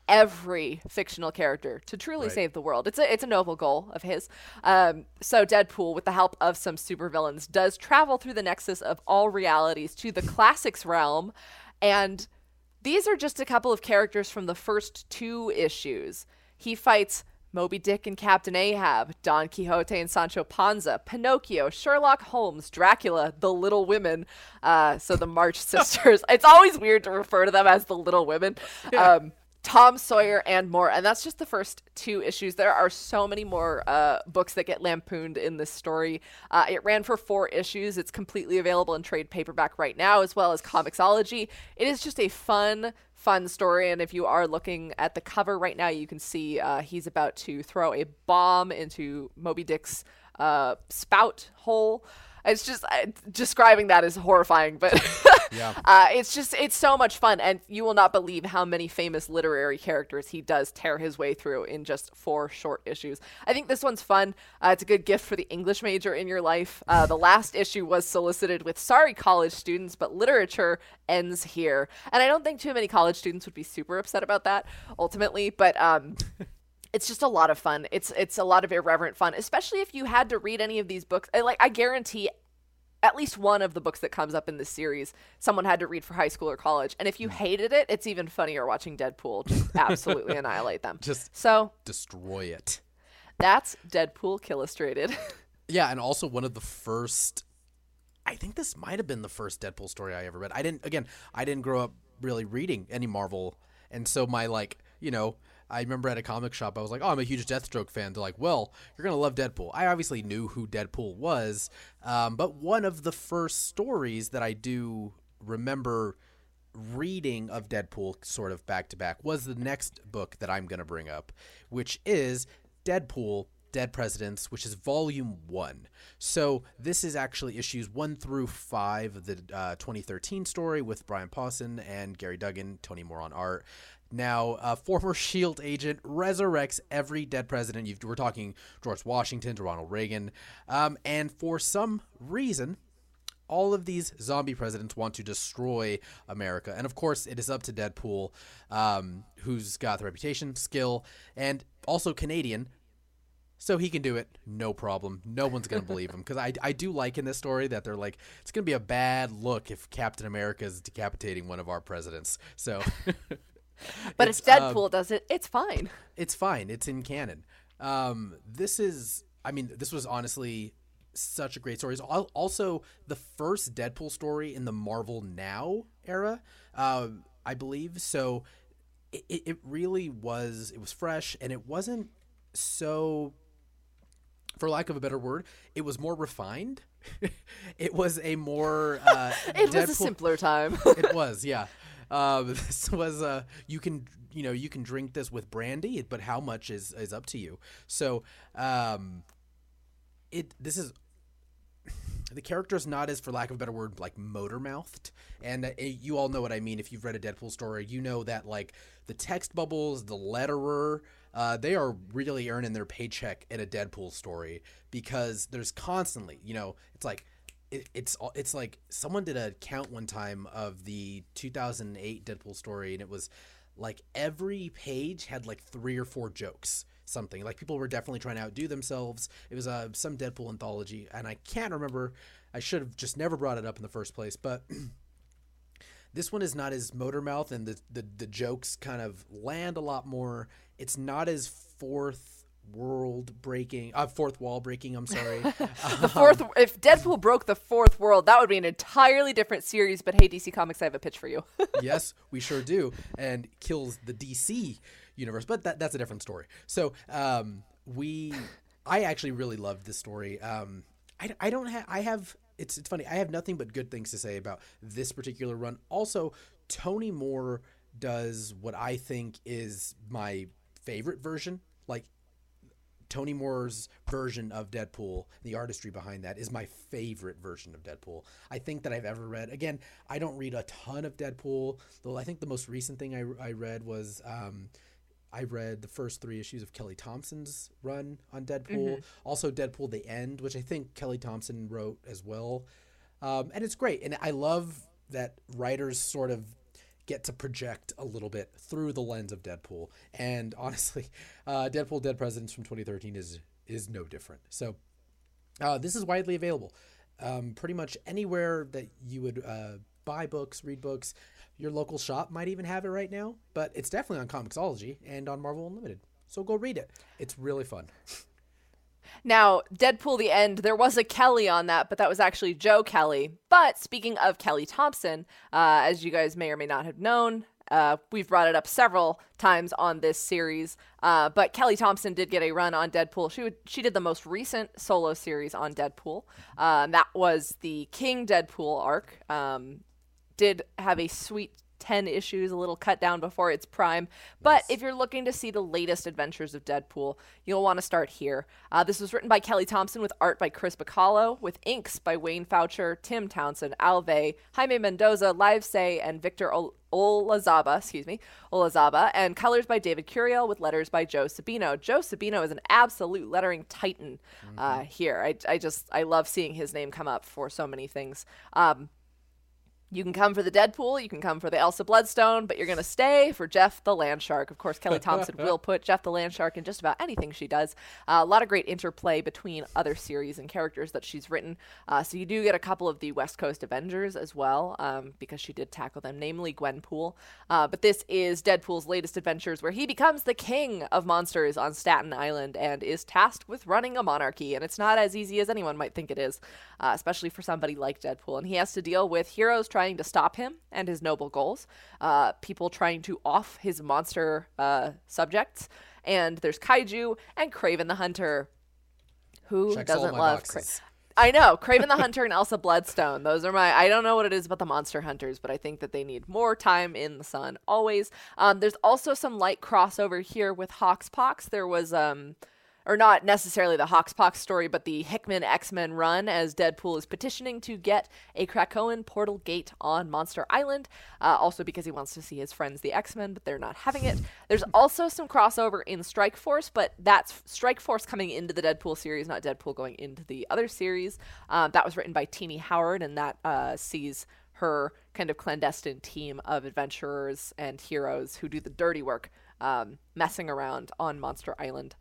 every fictional character to truly Right. save the world. It's a it's a noble goal of his. Um, so Deadpool, with the help of some supervillains, does travel through the nexus of all realities to the classics realm, and these are just a couple of characters from the first two issues. He fights Moby Dick and Captain Ahab, Don Quixote and Sancho Panza, Pinocchio, Sherlock Holmes, Dracula, the Little Women, uh, so the March Sisters. It's always weird to refer to them as the Little Women. Um, Tom Sawyer and more. And that's just the first two issues. There are so many more uh, books that get lampooned in this story. Uh, it ran for four issues. It's completely available in trade paperback right now, as well as Comixology. It is just a fun, fun story. And if you are looking at the cover right now, you can see uh, he's about to throw a bomb into Moby Dick's uh, spout hole. It's just uh, describing that is horrifying, but Yeah. uh, it's just it's so much fun, and you will not believe how many famous literary characters he does tear his way through in just four short issues. I think this one's fun. Uh, it's a good gift for the English major in your life. Uh, the last issue was solicited with sorry college students, but literature ends here, and I don't think too many college students would be super upset about that ultimately, but um. it's just a lot of fun. It's it's a lot of irreverent fun, especially if you had to read any of these books. I, like I guarantee at least one of the books that comes up in this series someone had to read for high school or college. And if you hmm. hated it, it's even funnier watching Deadpool just absolutely annihilate them. Just- so Destroy it. that's Deadpool Killustrated. Yeah, and also one of the first. I think this might have been the first Deadpool story I ever read. I didn't. Again, I didn't grow up really reading any Marvel, and so my like, you know, I remember at a comic shop, I was like, "Oh, I'm a huge Deathstroke fan." They're like, "Well, you're gonna love Deadpool." I obviously knew who Deadpool was, um, but one of the first stories that I do remember reading of Deadpool, sort of back to back, was the next book that I'm gonna bring up, which is Deadpool Dead Presidents, which is volume one. So this is actually issues one through five of the uh, 2013 story with Brian Posehn and Gerry Duggan, Tony Moore on art. Now, a former SHIELD agent resurrects every dead president. You've, we're talking George Washington to Ronald Reagan. Um, and for some reason, all of these zombie presidents want to destroy America. And of course, it is up to Deadpool, um, who's got the reputation, skill, and also Canadian. So he can do it, no problem. No one's gonna believe him because I, I do like in this story that they're like it's gonna be a bad look if Captain America is decapitating one of our presidents. So But if It's, um, Deadpool does it, it's fine. it's fine. It's in canon. Um, this is, I mean, this was honestly such a great story. It's also the first Deadpool story in the Marvel Now era, um, I believe. So it, it it really was. It was fresh, and it wasn't so. For lack of a better word, it was more refined. it was a more. Uh, It was a simpler time. it was, yeah. Um, this was uh, you can you know you can drink this with brandy, but how much is is up to you. So, um, it this is the character's not as, for lack of a better word, like motor mouthed, and uh, you all know what I mean. If you've read a Deadpool story, you know that like the text bubbles, the letterer, uh, they are really earning their paycheck in a Deadpool story because there's constantly, you know, it's like it, it's it's like someone did a count one time of the 2008 Deadpool story, and it was like every page had like three or four jokes something. Like people were definitely trying to outdo themselves. It was uh, some deadpool anthology and i can't remember i should have just never brought it up in the first place but this one is not as motor mouth and the, the the jokes kind of land a lot more. It's not as fourth world breaking uh fourth wall breaking i'm sorry the fourth, if Deadpool broke the fourth world, that would be an entirely different series. But hey, DC Comics, I have a pitch for you. yes, we sure do, and kills the DC universe. But that that's a different story. So um, we, I actually really loved this story. Um, I, I don't have I have it's it's funny I have nothing but good things to say about this particular run. Also, Tony Moore does what I think is my favorite version. Like Tony Moore's version of Deadpool, the artistry behind that is my favorite version of Deadpool. I think that I've ever read. Again, I don't read a ton of Deadpool, though I think the most recent thing I, I read was um, I read the first three issues of Kelly Thompson's run on Deadpool. Also, Deadpool The End, which I think Kelly Thompson wrote as well. Um, and it's great. And I love that writers sort of get to project a little bit through the lens of Deadpool. And honestly, uh, Deadpool Dead Presidents from 2013 is is no different. So uh, this is widely available. Um, pretty much anywhere that you would uh, buy books, read books. Your local shop might even have it right now, but it's definitely on Comixology and on Marvel Unlimited. So go read it. It's really fun. Now, Deadpool the End, there was a Kelly on that, but that was actually Joe Kelly. But speaking of Kelly Thompson, uh, as you guys may or may not have known, uh, we've brought it up several times on this series. Uh, but Kelly Thompson did get a run on Deadpool. She would, she did the most recent solo series on Deadpool. Um, that was the King Deadpool arc. Um, did have a sweet 10 issues, a little cut down before its prime. But if you're looking to see the latest adventures of Deadpool, you'll want to start here. Uh, this was written by Kelly Thompson with art by Chris Bachalo, with inks by Wayne Faucher, Tim Townsend, Alve, Jaime Mendoza, Livesay, and Victor Ol- Olazaba, excuse me, Olazaba, and colors by David Curiel with letters by Joe Sabino. Joe Sabino is an absolute lettering titan uh, here. I, I just, I love seeing his name come up for so many things. Um, You can come for the Deadpool, you can come for the Elsa Bloodstone, but you're going to stay for Jeff the Landshark. Of course, Kelly Thompson will put Jeff the Landshark in just about anything she does. Uh, a lot of great interplay between other series and characters that she's written. Uh, so you do get a couple of the West Coast Avengers as well, um, because she did tackle them, namely Gwenpool. Uh, but this is Deadpool's latest adventures, where he becomes the king of monsters on Staten Island and is tasked with running a monarchy. And it's not as easy as anyone might think it is, uh, especially for somebody like Deadpool. And he has to deal with heroes trying trying to stop him and his noble goals, uh, people trying to off his monster uh, subjects, and there's Kaiju and Kraven the Hunter. Who Checks doesn't love boxes. I know Kraven the Hunter and Elsa Bloodstone. Those are my. I don't know what it is about the monster hunters, but I think that they need more time in the sun always. Um, there's also some light crossover here with HoXPoX. There was um, or not necessarily the HoXPoX story, but the Hickman X Men run as Deadpool is petitioning to get a Krakoan portal gate on Monster Island, uh, also because he wants to see his friends, the X Men, but they're not having it. There's also some crossover in Strike Force, but that's Strike Force coming into the Deadpool series, not Deadpool going into the other series. Um, that was written by Tini Howard, and that uh, sees her kind of clandestine team of adventurers and heroes who do the dirty work um, messing around on Monster Island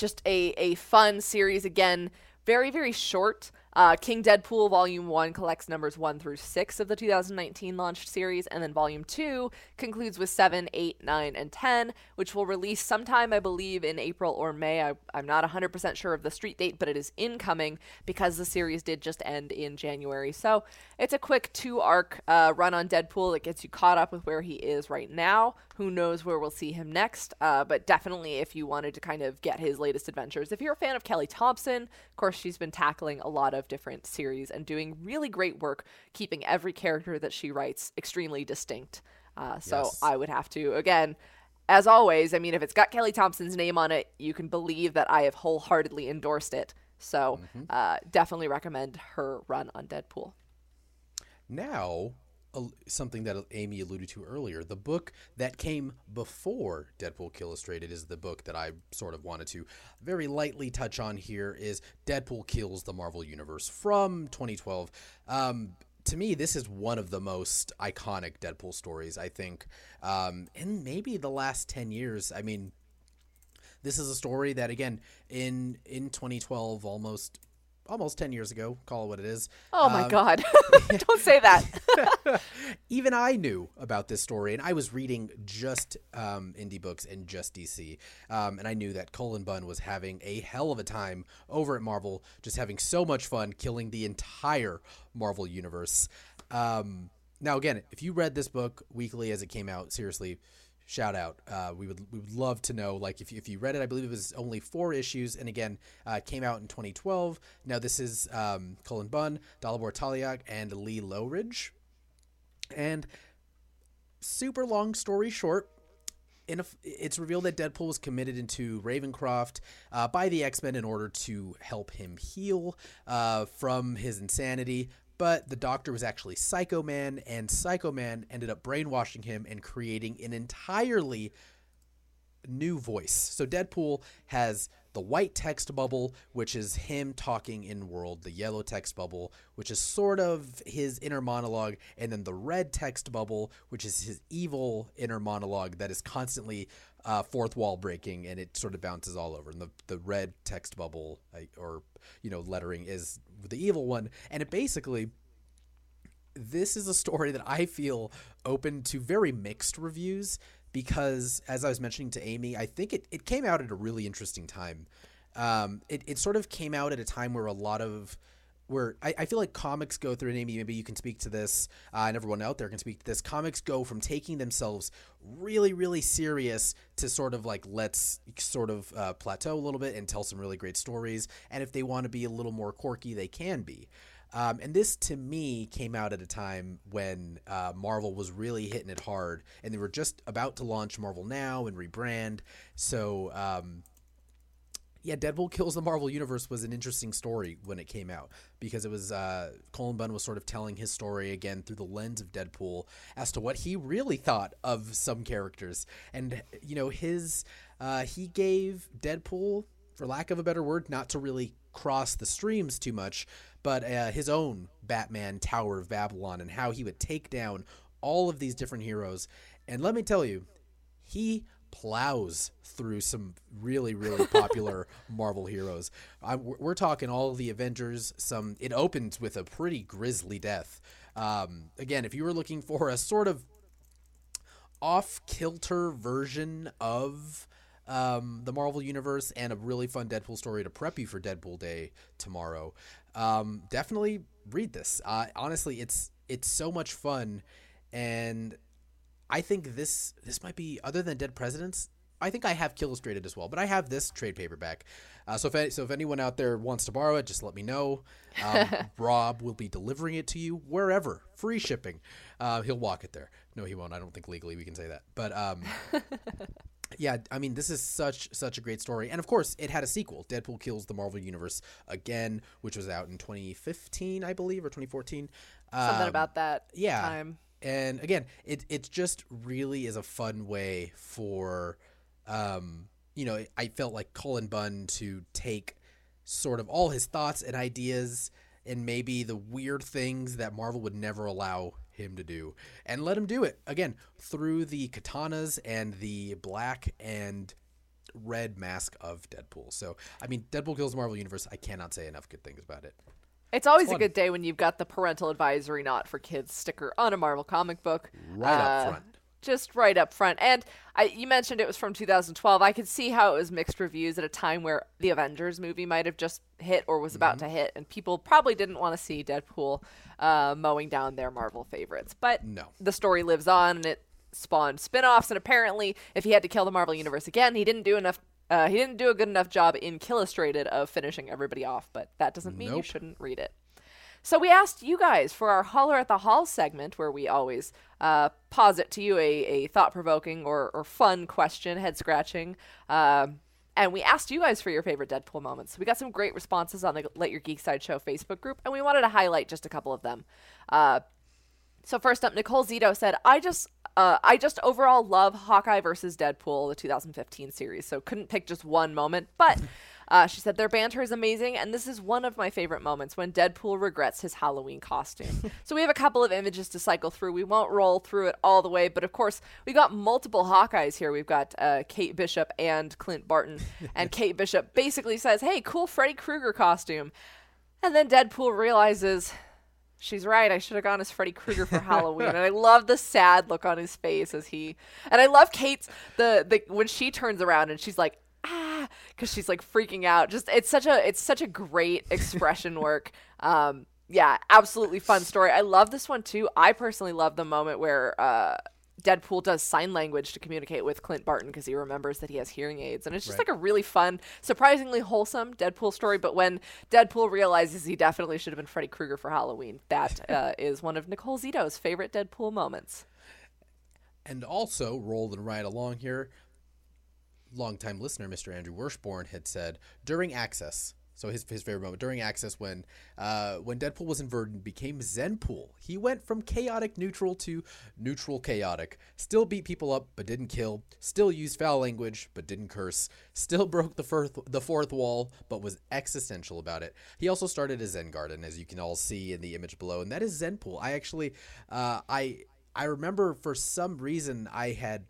just a, a fun series. Again very very short. Uh, king deadpool volume 1 collects numbers 1 through 6 of the 2019 launched series and then volume 2 concludes with 7 8 9 and 10 which will release sometime i believe in april or may. I, i'm not 100% sure of the street date but it is incoming because the series did just end in january. So it's a quick two arc uh, run on deadpool that gets you caught up with where he is right now. Who knows where we'll see him next uh, but definitely if you wanted to kind of get his latest adventures. If you're a fan of kelly thompson of course she's been tackling a lot of different series and doing really great work keeping every character that she writes extremely distinct. Uh, so Yes. i would have to again as always i mean if it's got kelly thompson's name on it you can believe that i have wholeheartedly endorsed it. So uh, definitely recommend her run on deadpool Now, something that Amy alluded to earlier, the book that came before Deadpool Killustrated is the book that I sort of wanted to very lightly touch on here is Deadpool Kills the Marvel Universe from 2012. Um, to me, this is one of the most iconic Deadpool stories, I think, um, in maybe the last 10 years. I mean, this is a story that, again, in in 2012, almost almost 10 years ago, call it what it is. oh my um, god don't say that even I knew about this story, and I was reading just um, indie books and just DC, um, and I knew that Cullen Bunn was having a hell of a time over at Marvel, just having so much fun killing the entire Marvel universe. Um, now, again, if you read this book weekly as it came out, seriously, shout out. Uh, we would we would love to know. Like if you, if you read it, I believe it was only four issues, and again, uh, came out in 2012. Now this is um, Cullen Bunn, Dalibor Talajić, and Lee Loughridge. And super long story short, a, it's revealed that Deadpool was committed into Ravencroft uh, by the X Men in order to help him heal uh, from his insanity. But the Doctor was actually Psycho Man, and Psycho Man ended up brainwashing him and creating an entirely new voice. So Deadpool has the white text bubble, which is him talking in world, the yellow text bubble, which is sort of his inner monologue, and then the red text bubble, which is his evil inner monologue that is constantly uh, fourth wall breaking and it sort of bounces all over. And the, the red text bubble, or, you know, lettering is the evil one. And it basically this is a story that I feel open to very mixed reviews because, as I was mentioning to Amy, I think it, it came out at a really interesting time. Um, it, it sort of came out at a time where a lot of where I, I feel like comics go through, and Amy, maybe you can speak to this, uh, and everyone out there can speak to this. Comics go from taking themselves really, really serious to sort of like let's sort of uh, plateau a little bit and tell some really great stories. And if they want to be a little more quirky, they can be. Um, and this, to me, came out at a time when uh, Marvel was really hitting it hard, and they were just about to launch Marvel Now and rebrand. So, um, yeah, Deadpool kills the Marvel Universe was an interesting story when it came out because it was uh, Cullen Bunn was sort of telling his story again through the lens of Deadpool as to what he really thought of some characters, and you know his uh, he gave Deadpool, for lack of a better word, not to really cross the streams too much, but uh, his own Batman Tower of Babylon and how he would take down all of these different heroes. And let me tell you, he plows through some really really popular Marvel heroes. I, we're talking all the Avengers. Some it opens with a pretty grisly death. Um, again, if you were looking for a sort of off kilter version of um, the Marvel Universe and a really fun Deadpool story to prep you for Deadpool Day tomorrow, um, definitely read this. Uh, honestly, it's it's so much fun, and I think this this might be other than Dead Presidents. I think I have Illustrated as well, but I have this trade paperback. Uh, so if so if anyone out there wants to borrow it, just let me know. Um, Rob will be delivering it to you wherever, free shipping. Uh, he'll walk it there. No, he won't. I don't think legally we can say that. But um, yeah, I mean, this is such such a great story, and of course, it had a sequel. Deadpool kills the Marvel Universe again, which was out in 2015, I believe, or 2014. Something um, about that. Yeah. Time. And again, it it just really is a fun way for, um, you know, I felt like Cullen Bunn to take sort of all his thoughts and ideas and maybe the weird things that Marvel would never allow him to do and let him do it again through the katanas and the black and red mask of Deadpool. So, I mean, Deadpool kills Marvel Universe. I cannot say enough good things about it. It's always it's a good day when you've got the parental advisory not for kids sticker on a Marvel comic book. Right uh, up front just right up front. And I, you mentioned it was from 2012. I could see how it was mixed reviews at a time where the Avengers movie might have just hit or was about mm-hmm. to hit, and people probably didn't want to see Deadpool uh, mowing down their Marvel favorites. But no. the story lives on, and it spawned spin-offs. And apparently, if he had to kill the Marvel universe again, he didn't do enough. Uh, he didn't do a good enough job in Illustrated of finishing everybody off, but that doesn't mean nope. you shouldn't read it. So we asked you guys for our Holler at the Haul segment, where we always uh, posit to you a, a thought provoking or, or fun question, head scratching. Um, and we asked you guys for your favorite Deadpool moments. We got some great responses on the Let Your Geek Side Show Facebook group, and we wanted to highlight just a couple of them. Uh, so first up, Nicole Zito said, "I just, uh, I just overall love Hawkeye versus Deadpool, the 2015 series. So couldn't pick just one moment, but." Uh, she said, Their banter is amazing, and this is one of my favorite moments when Deadpool regrets his Halloween costume. so we have a couple of images to cycle through. We won't roll through it all the way, but of course, we got multiple Hawkeyes here. We've got uh, Kate Bishop and Clint Barton. and Kate Bishop basically says, Hey, cool Freddy Krueger costume. And then Deadpool realizes she's right. I should have gone as Freddy Krueger for Halloween. and I love the sad look on his face as he and I love Kate's the the when she turns around and she's like, ah because she's like freaking out just it's such a it's such a great expression work um yeah absolutely fun story i love this one too i personally love the moment where uh Deadpool does sign language to communicate with Clint Barton because he remembers that he has hearing aids. And it's just right. like a really fun, surprisingly wholesome Deadpool story. But when Deadpool realizes he definitely should have been Freddy Krueger for Halloween, that uh, is one of Nicole Zito's favorite Deadpool moments. And also, rolling right along here, longtime listener, Mr. Andrew Wershborn, had said during AXIS. So his, his favorite moment during AXIS when uh, when Deadpool was inverted and became Zenpool. He went from chaotic neutral to neutral chaotic. Still beat people up but didn't kill. Still used foul language but didn't curse. Still broke the fourth the fourth wall but was existential about it. He also started a Zen garden as you can all see in the image below, and that is Zenpool. I actually uh, I I remember for some reason I had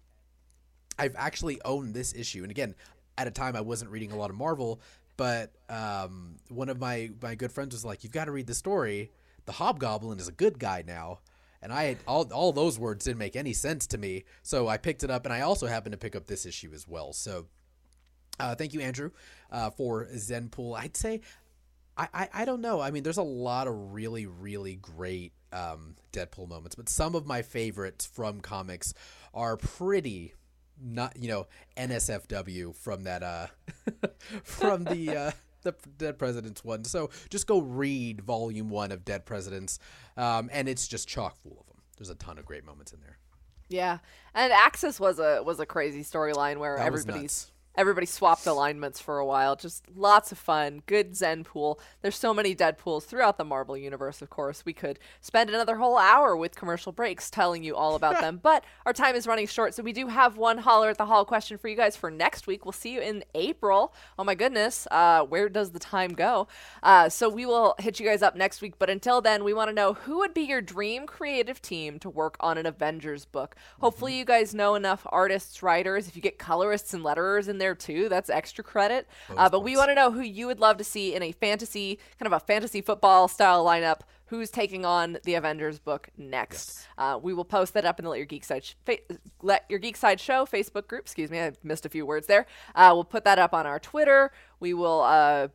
I've actually owned this issue, and again, at a time I wasn't reading a lot of Marvel, but um, one of my my good friends was like, "You've got to read the story. The Hobgoblin is a good guy now." And I all all those words didn't make any sense to me, so I picked it up, and I also happened to pick up this issue as well. So, uh, thank you, Andrew, uh, for Zenpool. I'd say I, I, I, don't know. I mean, there's a lot of really, really great um, Deadpool moments, but some of my favorites from comics are pretty, not you know NSFW from that uh from the uh the Dead Presidents one. So just go read volume one of Dead Presidents, um, and it's just chock full of them. There's a ton of great moments in there. Yeah, and AXIS was a was a crazy storyline where that everybody's Everybody swapped alignments for a while. Just lots of fun. Good Zenpool. There's so many Deadpools throughout the Marvel Universe, of course. We could spend another whole hour with commercial breaks telling you all about them, but our time is running short, so we do have one holler at the haul question for you guys for next week. We'll see you in April. Oh my goodness, uh, where does the time go? Uh, so we will hit you guys up next week, but until then, we want to know who would be your dream creative team to work on an Avengers book. Hopefully, you guys know enough artists, writers. If you get colorists and letterers in there too. That's extra credit. Uh, but we want to know who you would love to see in a fantasy, kind of a fantasy football style lineup. Who's taking on the Avengers book next? Yes. Uh, we will post that up in the Let Your Geek Side fa- Let Your Geek Side Show Facebook group. Excuse me, I missed a few words there. Uh, we'll put that up on our Twitter. We will uh,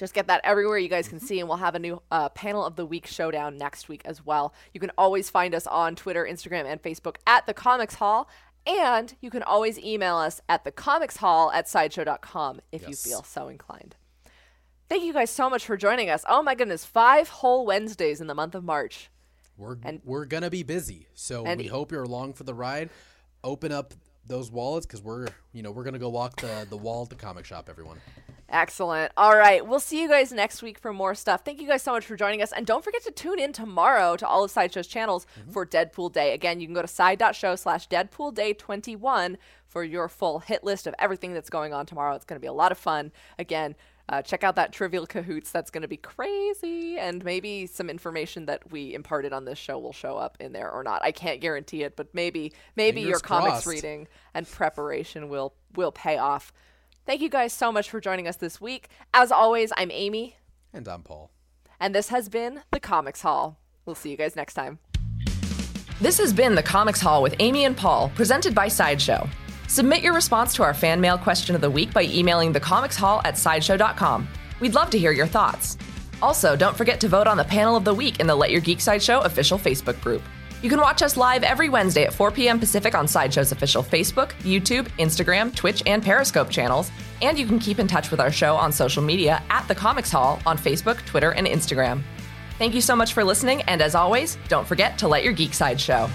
just get that everywhere you guys can mm-hmm. see and we'll have a new uh, panel of the week showdown next week as well you can always find us on twitter instagram and facebook at the comics haul and you can always email us at thecomicshaul at sideshow.com if yes. you feel so inclined. Thank you guys so much for joining us. Oh my goodness, five whole Wednesdays in the month of March. We're and, we're gonna be busy, so we hope you're along for the ride. Open up those wallets because we're you know we're gonna go walk the the wall at the comic shop. Everyone. Excellent. All right. We'll see you guys next week for more stuff. Thank you guys so much for joining us. And don't forget to tune in tomorrow to all of Sideshow's channels mm-hmm. for Deadpool Day. Again, you can go to side.show slash Deadpool Day 21 for your full hit list of everything that's going on tomorrow. It's going to be a lot of fun. Again, uh, check out that Trivial Cahoots. That's going to be crazy. And maybe some information that we imparted on this show will show up in there or not. I can't guarantee it, but maybe maybe Fingers your crossed. comics reading and preparation will will pay off. Thank you guys so much for joining us this week. As always, I'm Amy. And I'm Paul. And this has been The Comics Haul. We'll see you guys next time. This has been The Comics Haul with Amy and Paul, presented by Sideshow. Submit your response to our fan mail question of the week by emailing thecomicshaul at sideshow.com. We'd love to hear your thoughts. Also, don't forget to vote on the panel of the week in the Let Your Geek Side Show official Facebook group. You can watch us live every Wednesday at 4 p.m. Pacific on Sideshow's official Facebook, YouTube, Instagram, Twitch, and Periscope channels. And you can keep in touch with our show on social media at The Comics Haul on Facebook, Twitter, and Instagram. Thank you so much for listening, and as always, don't forget to let your geek side show.